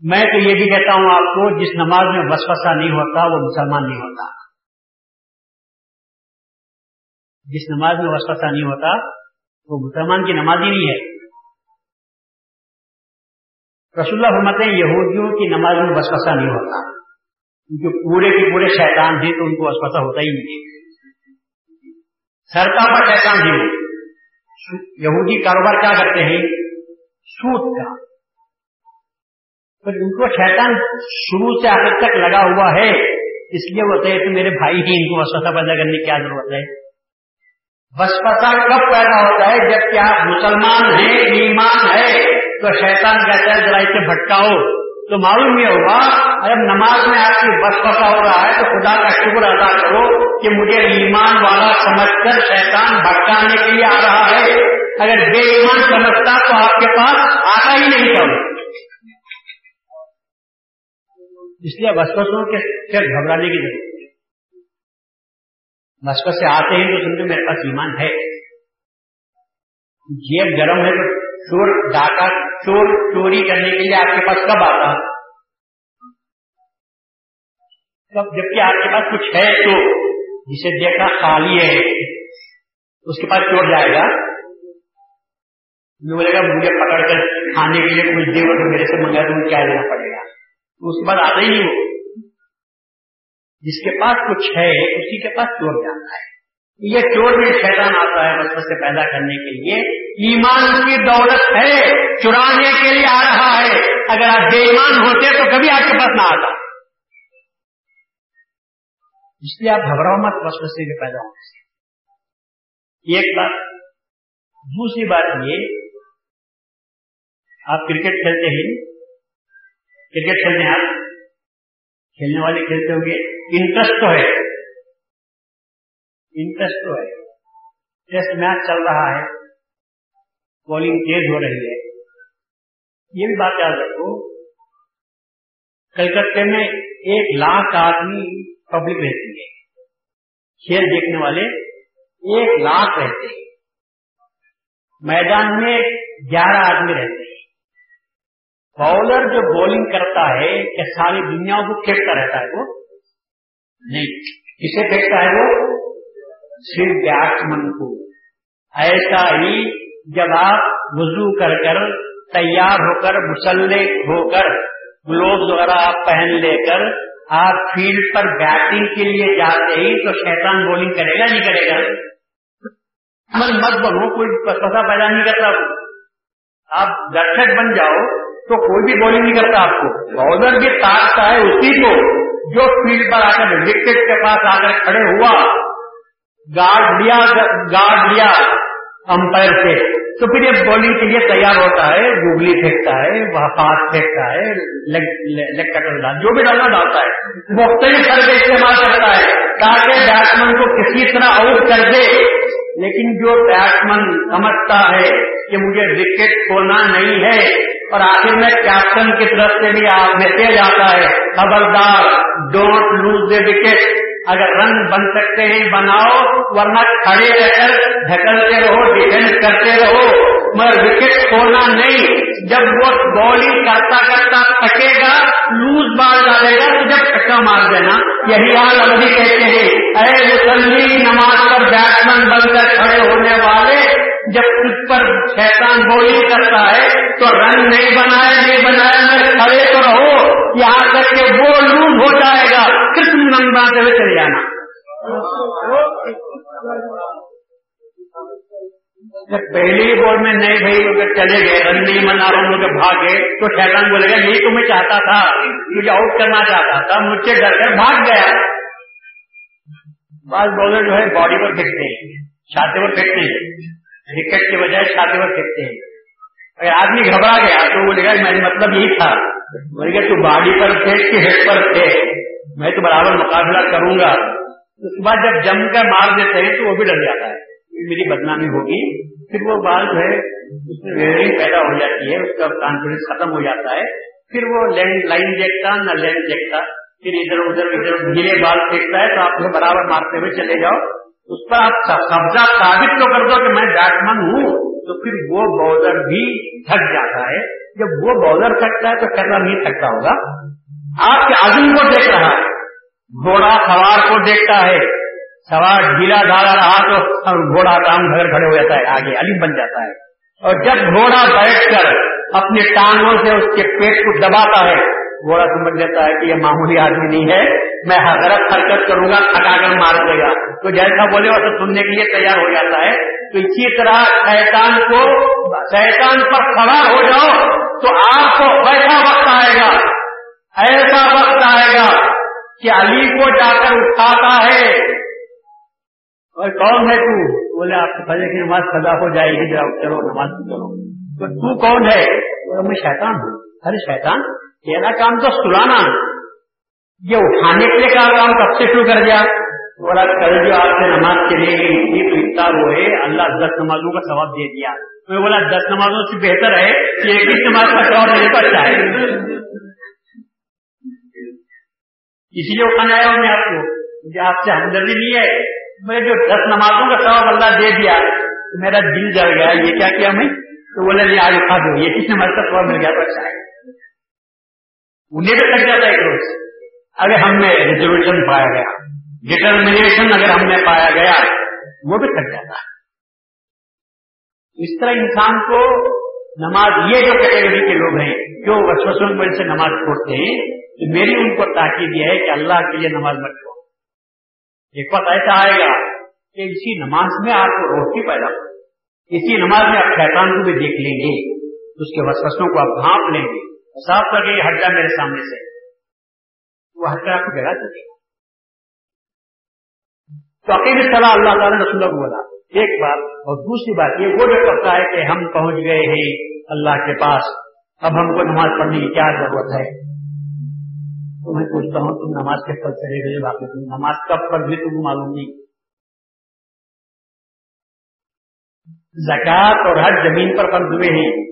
Speaker 1: میں تو یہ بھی کہتا ہوں آپ کو، جس نماز میں وسوسہ نہیں ہوتا، وہ مسلمان نہیں ہوتا۔ جس نماز میں وسوسہ نہیں ہوتا، وہ مسلمان کی نماز ہی نہیں ہے۔ رسول اللہ فرماتے ہیں، یہودیوں کی نماز میں وسوسہ نہیں ہوتا۔ کیونکہ پورے کے پورے شیطان تھے تو ان کو وسوسہ ہوتا ہی نہیں۔ سرتا پر شیطان تھی یہودی کاروبار کیا کرتے ہیں؟ سوت کا۔ تو ان کو شیطان شروع سے آخر تک لگا ہوا ہے۔ اس لیے وہ کہ میرے بھائی ہی ان کو وسوسہ پیدا کرنے کی کیا ضرورت ہے؟ وسپتا کب پیدا ہوتا ہے؟ جبکہ آپ مسلمان ہیں، ایمان ہے، تو شیطان کہتا ہے ذرا اسے بھٹکاؤ۔ تو معلوم یہ ہوگا، اگر نماز میں آپ کی بس وسپتا ہو رہا ہے تو خدا کا شکر ادا کرو کہ مجھے ایمان والا سمجھ کر شیطان بھٹکانے کے لیے آ رہا ہے۔ اگر بے ایمان سمجھتا تو آپ کے پاس آتا ہی نہیں کرو اس لیے وسپسوں کے گھبرانے کی ضرورت مشکل سے آتے ہیں تو سمجھو میرے پاس ایمان ہے۔ جیب گرم ہے تو چور ڈاکہ چور چوری کرنے کے لیے آپ کے پاس کب آتا؟ کب؟ جبکہ آپ کے پاس کچھ ہے تو جسے دیکھا خالی ہے، اس کے پاس چور جائے گا۔ بولے گا مجھے پکڑ کر کھانے کے لیے کچھ دے تو میرے سے منگا تو کیا دینا پڑے گا؟ اس کے بعد آتا ہی نہیں وہ۔ جس کے پاس کچھ ہے، اسی کے پاس چور جاتا ہے۔ یہ چور میں شیطان آتا ہے بچپن سے پیدا کرنے کے لیے۔ ایمان کی دولت ہے، چرانے کے لیے آ رہا ہے۔ اگر آپ بے ایمان ہوتے تو کبھی آپ کے پاس نہ آتا۔ اس لیے آپ گھبراؤ مت بچپن سے پیدا ہونے ایک بات۔ دوسری بات یہ، آپ کرکٹ کھیلتے ہیں۔ کرکٹ کھیلتے ہیں آپ؟ کھیلنے والے کھیلتے ہوں گے۔ انٹرسٹ تو ہے۔ انٹرسٹ تو ہے۔ ٹیسٹ میچ چل رہا ہے۔ بالنگ تیز ہو رہی ہے۔ یہ بھی بات یاد رکھو۔ کلکتے میں ایک لاکھ آدمی پبلک رہتی ہے کھیل دیکھنے والے ایک لاکھ رہتے ہیں۔ میدان میں گیارہ آدمی رہتے ہیں۔ بالر جو بولنگ کرتا ہے کہ ساری دنیا کو پھینکتا رہتا ہے وہ۔ نہیں، کسے پھینکتا ہے وہ؟ صرف کو۔ ایسا ہی جب آپ وضو کر کر تیار ہو کر مسلح ہو کر گلوز وغیرہ آپ پہن لے کر آپ فیلڈ پر بیٹنگ کے لیے جاتے ہی تو شیطان بولنگ کرے گا، نہیں کرے گا۔ مت بنو کوئی پتا پیدا نہیں کرتا۔ آپ درشک بن جاؤ تو کوئی بھی بولنگ نہیں کرتا آپ کو۔ بالر بھی تاکتا ہے اسی کو جو فیلڈ پر آ کر وکٹ کے پاس آ کر کھڑے ہوا۔ گارڈ لیا گارڈ لیا امپائر سے۔ تو پھر یہ بولنگ کے لیے تیار ہوتا ہے، گوگلی پھینکتا ہے پاس پھینکتا ہے لیگ کٹر ڈال، جو بھی ڈالنا ڈالتا ہے۔ مختلف طرح استعمال کرتا ہے تاکہ بیٹسمین کو کسی طرح آؤٹ کر دے۔ لیکن جو بیٹسمین سمجھتا ہے کہ مجھے وکٹ کھولنا نہیں ہے اور آخر میں کیپٹن کی طرف سے بھی آپ میسج آتا ہے، خبردار ڈونٹ لوز دے وکٹ اگر رن بن سکتے ہیں، بناؤ، ورنہ کھڑے رہ کر ڈھکلتے رہو ڈیفینس کرتے رہو۔ مگر وکٹ کھولنا نہیں۔ جب وہ بالنگ کرتا کرتا تھکے گا لوز بال ڈالے گا تو جب ٹکا مار دینا۔ یہی حال ابھی کہتے ہیں۔ اے مسلم نماز پر بیٹسمین بن کر کھڑے ہونے والے جب خود پر شیطان بولنگ کرتا ہے تو رن نہیں بنائے نہیں بنایا میں کھڑے تو رہو، یہاں تک کہ وہ لوز ہو جائے گا۔ کتنی رنگ بناتے ہوئے چلے جانا۔ جب پہلی بول میں نئے بھائی، اگر چلے گئے، رن نہیں بنا رہا ہوں بھاگ گئے تو شیطان بولے گا یہی تو میں چاہتا تھا، مجھے آؤٹ کرنا چاہتا تھا، مجھ سے ڈر کر بھاگ گیا۔ بعض بولر جو ہے باڈی پر پھینکتے ہیں، چھاتے پر پھینکتے ہیں وکٹ کے بجائے چھاتے پر پھینکتے ہیں۔ اگر آدمی گھبرا گیا تو وہ بولے گا میرا مطلب یہی تھا۔ بولے گا تو باڈی پر پھینک کے ہیڈ پر تھے۔ میں تو برابر مقابلہ کروں گا۔ اس کے بعد جب جم کر مار دیتے ہیں تو وہ بھی ڈر جاتا ہے۔ میری بدنامی ہوگی۔ پھر وہ بال جو ہے، اس میں ویئرنگ پیدا ہو جاتی ہے، اس کا کانفیڈینس ختم ہو جاتا ہے۔ پھر وہ لینڈ لائن دیکھتا نہ لینڈ دیکھتا۔ پھر ادھر ادھر ادھر گیلے بال پھینکتا ہے تو آپ اسے برابر مارتے ہوئے چلے جاؤ۔ اس پر آپ قبضہ ثابت تو کر دو کہ میں بیٹمن ہوں۔ تو پھر وہ باؤلر بھی تھک جاتا ہے۔ جب وہ باؤلر تھکتا ہے تو کرنا نہیں تھکتا ہوگا۔ آپ کے عظیم کو دیکھ رہا ہے۔ گھوڑا سوار کو دیکھتا ہے۔ سوار ڈھیلا ڈالا رہا تو گھوڑا کام گھر کھڑے ہو جاتا ہے۔ آگے علیم بن جاتا ہے۔ اور جب گھوڑا بیٹھ کر اپنے ٹانگوں سے اس کے پیٹ کو دباتا ہے گھوڑا سمجھ لیتا ہے کہ یہ معمولی آدمی نہیں ہے، میں حضرت حرکت کروں گا تھکا کر مار دے گا۔ تو جیسا بولے ویسا سننے کے لیے تیار ہو جاتا ہے۔ تو اسی طرح شیطان کو، شیطان پر سوار ہو جاؤ تو آپ کو ویسا وقت آئے گا۔ ایسا وقت آئے گا کہ علی کو جا کر اٹھاتا ہے۔ اور کون ہے تو؟ بولے آپ کو فجر کی نماز سزا ہو جائے گی جب چلو نماز کرو تو تو کون ہے؟ میں شیطان ہوں۔ ارے شیطان تیرا کام تو سلانا یہ اٹھانے کے لیے کام کب سے شروع کر دیا بولا کل جو آپ سے نماز چلے گی افطار ہوئے اللہ دس نمازوں کا ثواب دے دیا۔ میں بولا دس نمازوں سے بہتر ہے کہ ایک ہی نماز کا ثواب میرے کو اچھا ہے۔ اسی لیے اٹھانے آیا ہوں میں آپ کو۔ مجھے آپ سے ہمدردی نہیں ہے۔ میں جو دس نمازوں کا ثواب اللہ دے دیا، تو میرا دل جڑ گیا، یہ کیا کیا میں؟ تو بولے نہیں جی، آج اٹھا دو، یہ کس نماز کا ثواب مل گیا؟ تو اچھا ہے۔ انہیں بھی لگ جاتا ہے ایک روز۔ اگر ہم نے ریزرویشن پایا گیا۔ ڈٹرمنیشن اگر ہم نے پایا گیا، وہ بھی تھک جاتا۔ ہے اس طرح انسان کو نماز، یہ جو کیٹیگری کے لوگ ہیں، جو وسوسوں میں سے نماز پڑھتے ہیں، تو میری ان کو تاکید یہ ہے کہ اللہ کے لیے نماز مت پڑھو۔ ایک وقت ایسا آئے گا کہ اسی نماز میں آپ کو روٹی پیدا ہو۔ اسی نماز میں آپ شیطان کو بھی دیکھ لیں گے، اس کے وسوسوں کو آپ بھانپ لیں گے۔ صاف کر کے ہٹ جا میرے سامنے سے۔ وہ ہٹ کر آپ کو جگہ دے گا تو عقیدت صلاح اللہ تعالیٰ نے رسول کو بولا۔ ایک بات اور دوسری بات یہ وہ جو کرتا ہے کہ ہم پہنچ گئے ہیں اللہ کے پاس۔ اب ہم کو نماز پڑھنے کی کیا ضرورت ہے؟ تو میں پوچھتا ہوں، تم نماز کے پل چلے گئے؟ باقی تم نماز کب پڑھ بھی تم معلوم نہیں۔ زکات اور ہر زمین پر فرض ہوئے ہیں۔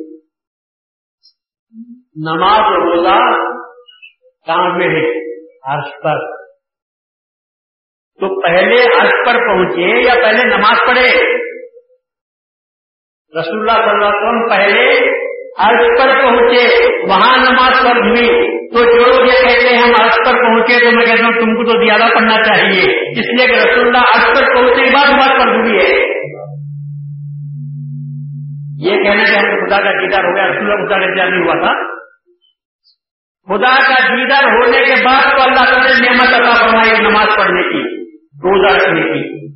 Speaker 1: نماز اور روزہ کہاں ہوئے ہیں عرش پر۔ تو پہلے عرش پر پہنچے یا پہلے نماز پڑھے؟ رسول اللہ صلی اللہ علیہ وسلم پہلے عرض پر پہنچے، وہاں نماز پڑھ ہوئی۔ تو جو لوگ یہ کہتے ہیں ہم عرض پر پہنچے تو میں کہتا ہوں تم کو تو زیادہ پڑھنا چاہیے۔ اس لیے کہ رسول اللہ عرض پر پہنچنے کے بعد نماز پڑھ ہوئی ہے۔ یہ کہنا کہ ہم خدا کا دیدار ہو گیا، رسول اللہ خدا کا دیدار نہیں ہوا تھا۔ خدا کا دیدار ہونے کے بعد تو اللہ تعالیٰ نے نعمت عطا فرمائی نماز پڑھنے کی، روزہ رکھنے کی۔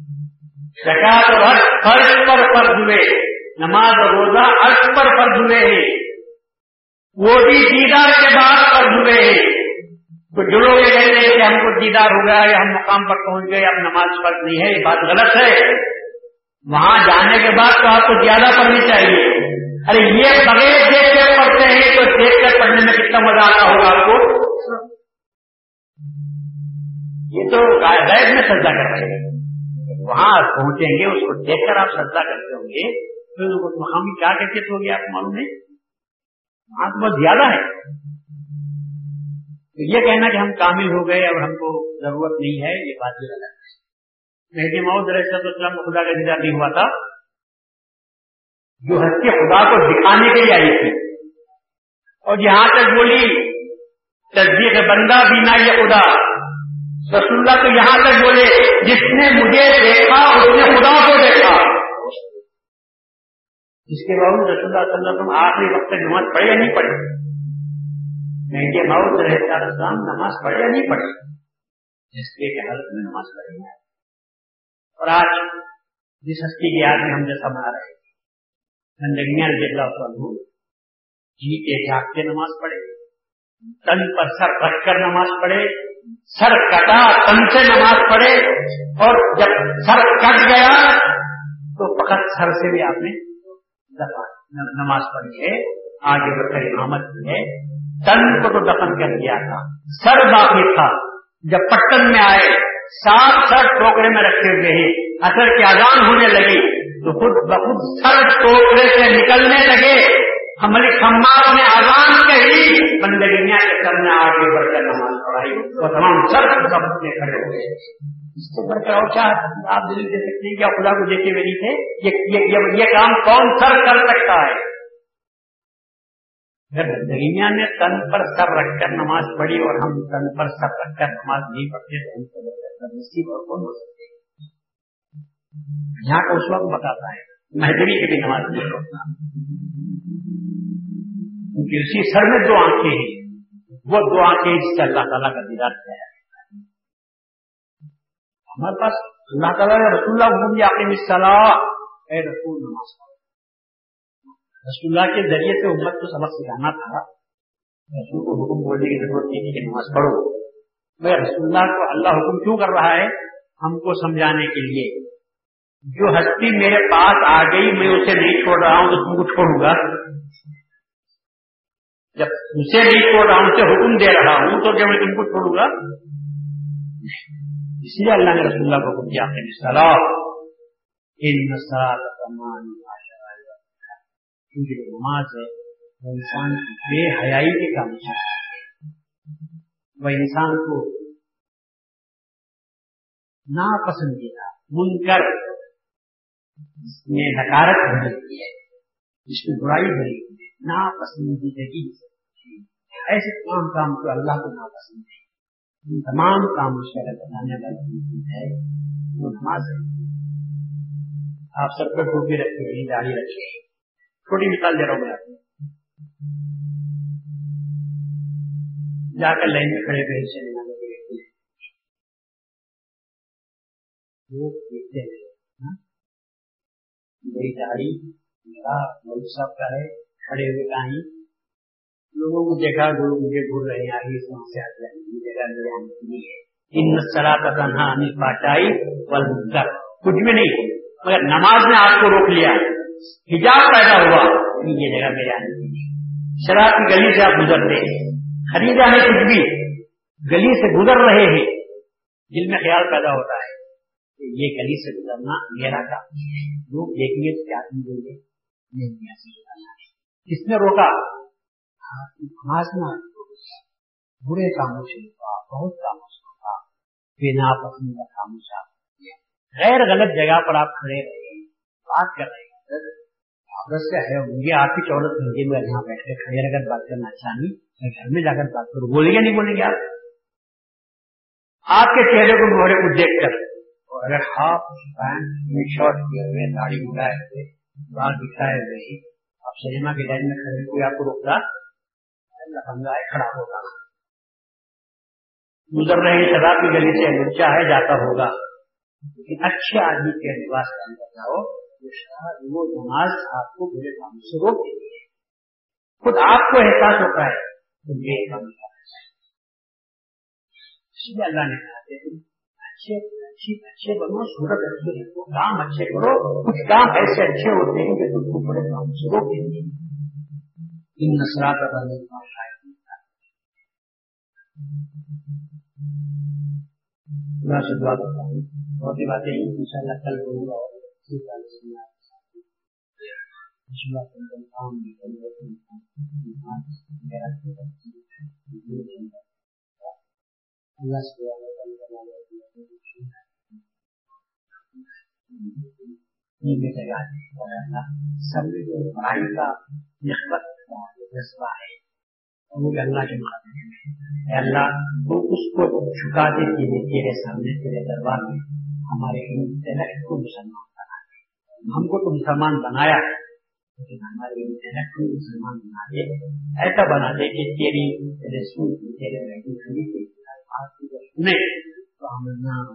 Speaker 1: زکات اور فرض پر فرض ہوئے، نماز اور روزہ عرض پر فرض ہوئے ہیں۔ وہ بھی دیدار کے بعد فرض ہوئے ہیں۔ تو جو لوگ یہ کہتے ہیں کہ ہم کو دیدار ہو گیا یا ہم مقام پر پہنچ گئے، اب نماز فرض نہیں ہے، یہ بات غلط ہے۔ وہاں جانے کے بعد تو آپ کو زیادہ پڑھنی چاہیے۔ ارے یہ بغیر دیکھ کر پڑھتے ہیں تو دیکھ کر پڑھنے میں کتنا مزہ آتا ہوگا آپ کو؟ یہ تو غیر میں سجا کر رہے ہیں۔ وہاں پہنچیں گے، اس کو دیکھ کر آپ سجا کرتے ہوں گے۔ مقام کی کیا کیفیت ہوگی آپ معلوم نہیں۔ وہاں تو بہت زیادہ ہے۔ تو یہ کہنا کہ ہم کامل ہو گئے، اب ہم کو ضرورت نہیں ہے، یہ بات بھی غلط ہے مہدی محمد علیہ السلام کو خدا کا دیدار نہیں ہوا تھا۔ جو ہستی خدا کو دکھانے کے لیے آئی تھی۔ اور یہاں تک بولی، تصدیق بندہ بھی نہ یہ خدا۔ رسول اللہ تو یہاں تک بولے، جس نے مجھے دیکھا، اس نے خدا کو دیکھا۔ اس کے باوجود رسول اللہ صلی اللہ علیہ وسلم آخری وقت تک نماز پڑھے یا نہیں پڑھے؟ میں کے باوجود رہتا السلام نماز پڑھے یا نہیں پڑھے؟ جس کے حالت میں نماز پڑھے اور آج جس ہستی کی یاد میں ہم جیسا بنا رہے زندگیاں رضی اللہ عنہ جی کے جاگ کے نماز پڑھے۔ تن پر سر رکھ کر نماز پڑھے۔ سر کٹا، تن سے نماز پڑھے۔ اور جب سر کٹ گیا، تو فقط سر سے بھی آپ نے نماز پڑھی ہے۔ آگے بڑھ کر امامت کی ہے۔ تن کو تو دفن کر دیا تھا۔ سر باقی تھا۔ جب پٹن میں آئے سات سر ٹوکرے میں رکھے ہوئے ہیں۔ اثر کی آزان ہونے لگی، تو خود بخود سر ٹوکرے سے نکلنے لگے۔ ہماری خمار نے آزان کہی بندگیاں کے سر میں آگے بڑھ کر نماز پڑھائی۔ اور تمام سر سب اپنے کھڑے ہو گئے۔ اس سے بڑھ کر اور کیا آپ دل دے سکتے ہیں کیا خدا کو دیکھے ہوئے نہیں تھے؟ یہ, کام کون سر کر سکتا ہے؟ اگر نے تن پر سر رکھ کر نماز پڑھی اور ہم تن پر سر رکھ کر نماز نہیں پڑھتے تو ہم سے نصیب اور کون ہو سکتے یہاں کا اس وقت بتاتا ہے مہدوی کے بھی نماز نہیں پڑھتا۔ کیونکہ اسی سر میں دو آنکھیں ہیں۔ وہ دو آنکھیں جس سے اللہ تعالیٰ کا دیدار کیا ہے۔ ہمارے پاس اللہ تعالیٰ نے رسول اللہ حکم اے رسول نماز رسول اللہ کے ذریعے سے امت کو سبق سکھانا تھا۔ رسول کو حکم بولنے کی ضرورت نہیں تھی کہ نماز پڑھو۔ میں رسول اللہ کو اللہ حکم کیوں کر رہا ہے؟ ہم کو سمجھانے کے لیے۔ جو ہستی میرے پاس آ گئی، میں اسے نہیں چھوڑ رہا ہوں تو تم کو چھوڑوں گا۔ اسے نہیں چھوڑ رہا ہوں اسے حکم دے رہا ہوں تو کیا میں تم کو چھوڑوں گا؟ اس لیے اللہ نے رسول اللہ کو حکم دیا کیونکہ نماز ہے، وہ انسان کی بے حیائی کے کام سے وہ انسان کو ناپسندیدہ، منکر، جس میں نکارت بھری ہوئی ہے، جس میں برائی بھری ہوئی ہے، ناپسندیدگی سے۔ ایسے تمام کام کو اللہ کو ناپسند ہے۔ ان تمام کاموں سے اگر بنانے والی ہے۔ وہ نماز ہے۔ آپ سب کو ٹوپی رکھے ہیں داڑھی رکھے چھوٹی مثال دے رہا ہوں میں جا کر لائن میں کھڑے ہوئے سے لینا وہ دیکھتے ہیں ہاں؟ میری داڑھی، میرا مولوی صاحب کا ہے، کھڑے ہوئے کہیں۔ لوگوں کو دیکھا لوگ مجھے بھول رہے ہیں آگے وہاں ان سرا کا تنہا ہمیں پاٹائی ولر کچھ بھی نہیں، مگر نماز نے آپ کو روک لیا۔ حجاب پیدا ہوا یہ جگہ میرے آنے کی شراب کی گلی سے آپ گزرتے ہیں۔ خریدا ہے کچھ بھی گلی سے گزر رہے ہیں۔ دل میں خیال پیدا ہوتا ہے کہ یہ گلی سے گزرنا میرا کام لوگ دیکھیں گے تو کیا سمجھیں گے؟ کس نے روکا۔ برے کاموں سے روکا بہت کاموں سے روکا بنا پسند کا کاموں سے غیر غلط جگہ پر آپ کھڑے رہے بات کر رہے ہیں عورت سے ہے مجھے آپ کی عورت مجھے میں یہاں بیٹھ کے کھڑے رہ کر بات کرنا اچھا نہیں میں گھر میں جا کر بات کروں بولیں گے نہیں بولیں گے آپ آپ کے چہرے کو مہرے کو دیکھ کر اور اگر ہاف پینٹ شارٹ کیے ہوئے داڑھی اڑائے ہوئے بال دکھائے ہوئے آپ سنیما کے لائن میں کھڑے کوئی آپ کو روکتا لفنگا ہے کھڑا ہوگا۔ گزر رہے شراب کی گلی سے لچا ہے، جاتا ہوگا۔ لیکن اچھے آدمی کے لباس کا اندر جاؤ وہ نماز آپ کو برے کام سے روک دیتی ہے۔ خود آپ کو احساس ہوتا ہے تو یہ کام کرنا چاہیے اس لیے اللہ نے کہا تم اچھے، اچھی، اچھے بنو، صورت اچھی رکھو، کام اچھے کرو۔ کچھ کام ایسے اچھے ہوتے ہیں کہ تم کو بڑے کام سے روک دیں گے ان نسلات کا میں سے دعا کرتا ہوں۔ بہت ہی باتیں ان شاء اللہ کل کروں گا اللہ سے سب پڑھائی کا نسبت جذبہ ہے۔ وہ اللہ کے مقابلے اللہ، وہ اس کو چھکا دے کے تیرے سامنے، تیرے دربار میں ہمارے انٹرنیٹ کو مسلمان بنا دے۔ ہم کو تو مسلمان بنایا ہے، لیکن ہمارے انٹرنیٹ کو مسلمان بنا دے۔ ایسا بنا دے کہ تیری رسول، تیرے بیٹی رہی خرید سنے، تو ہم نہ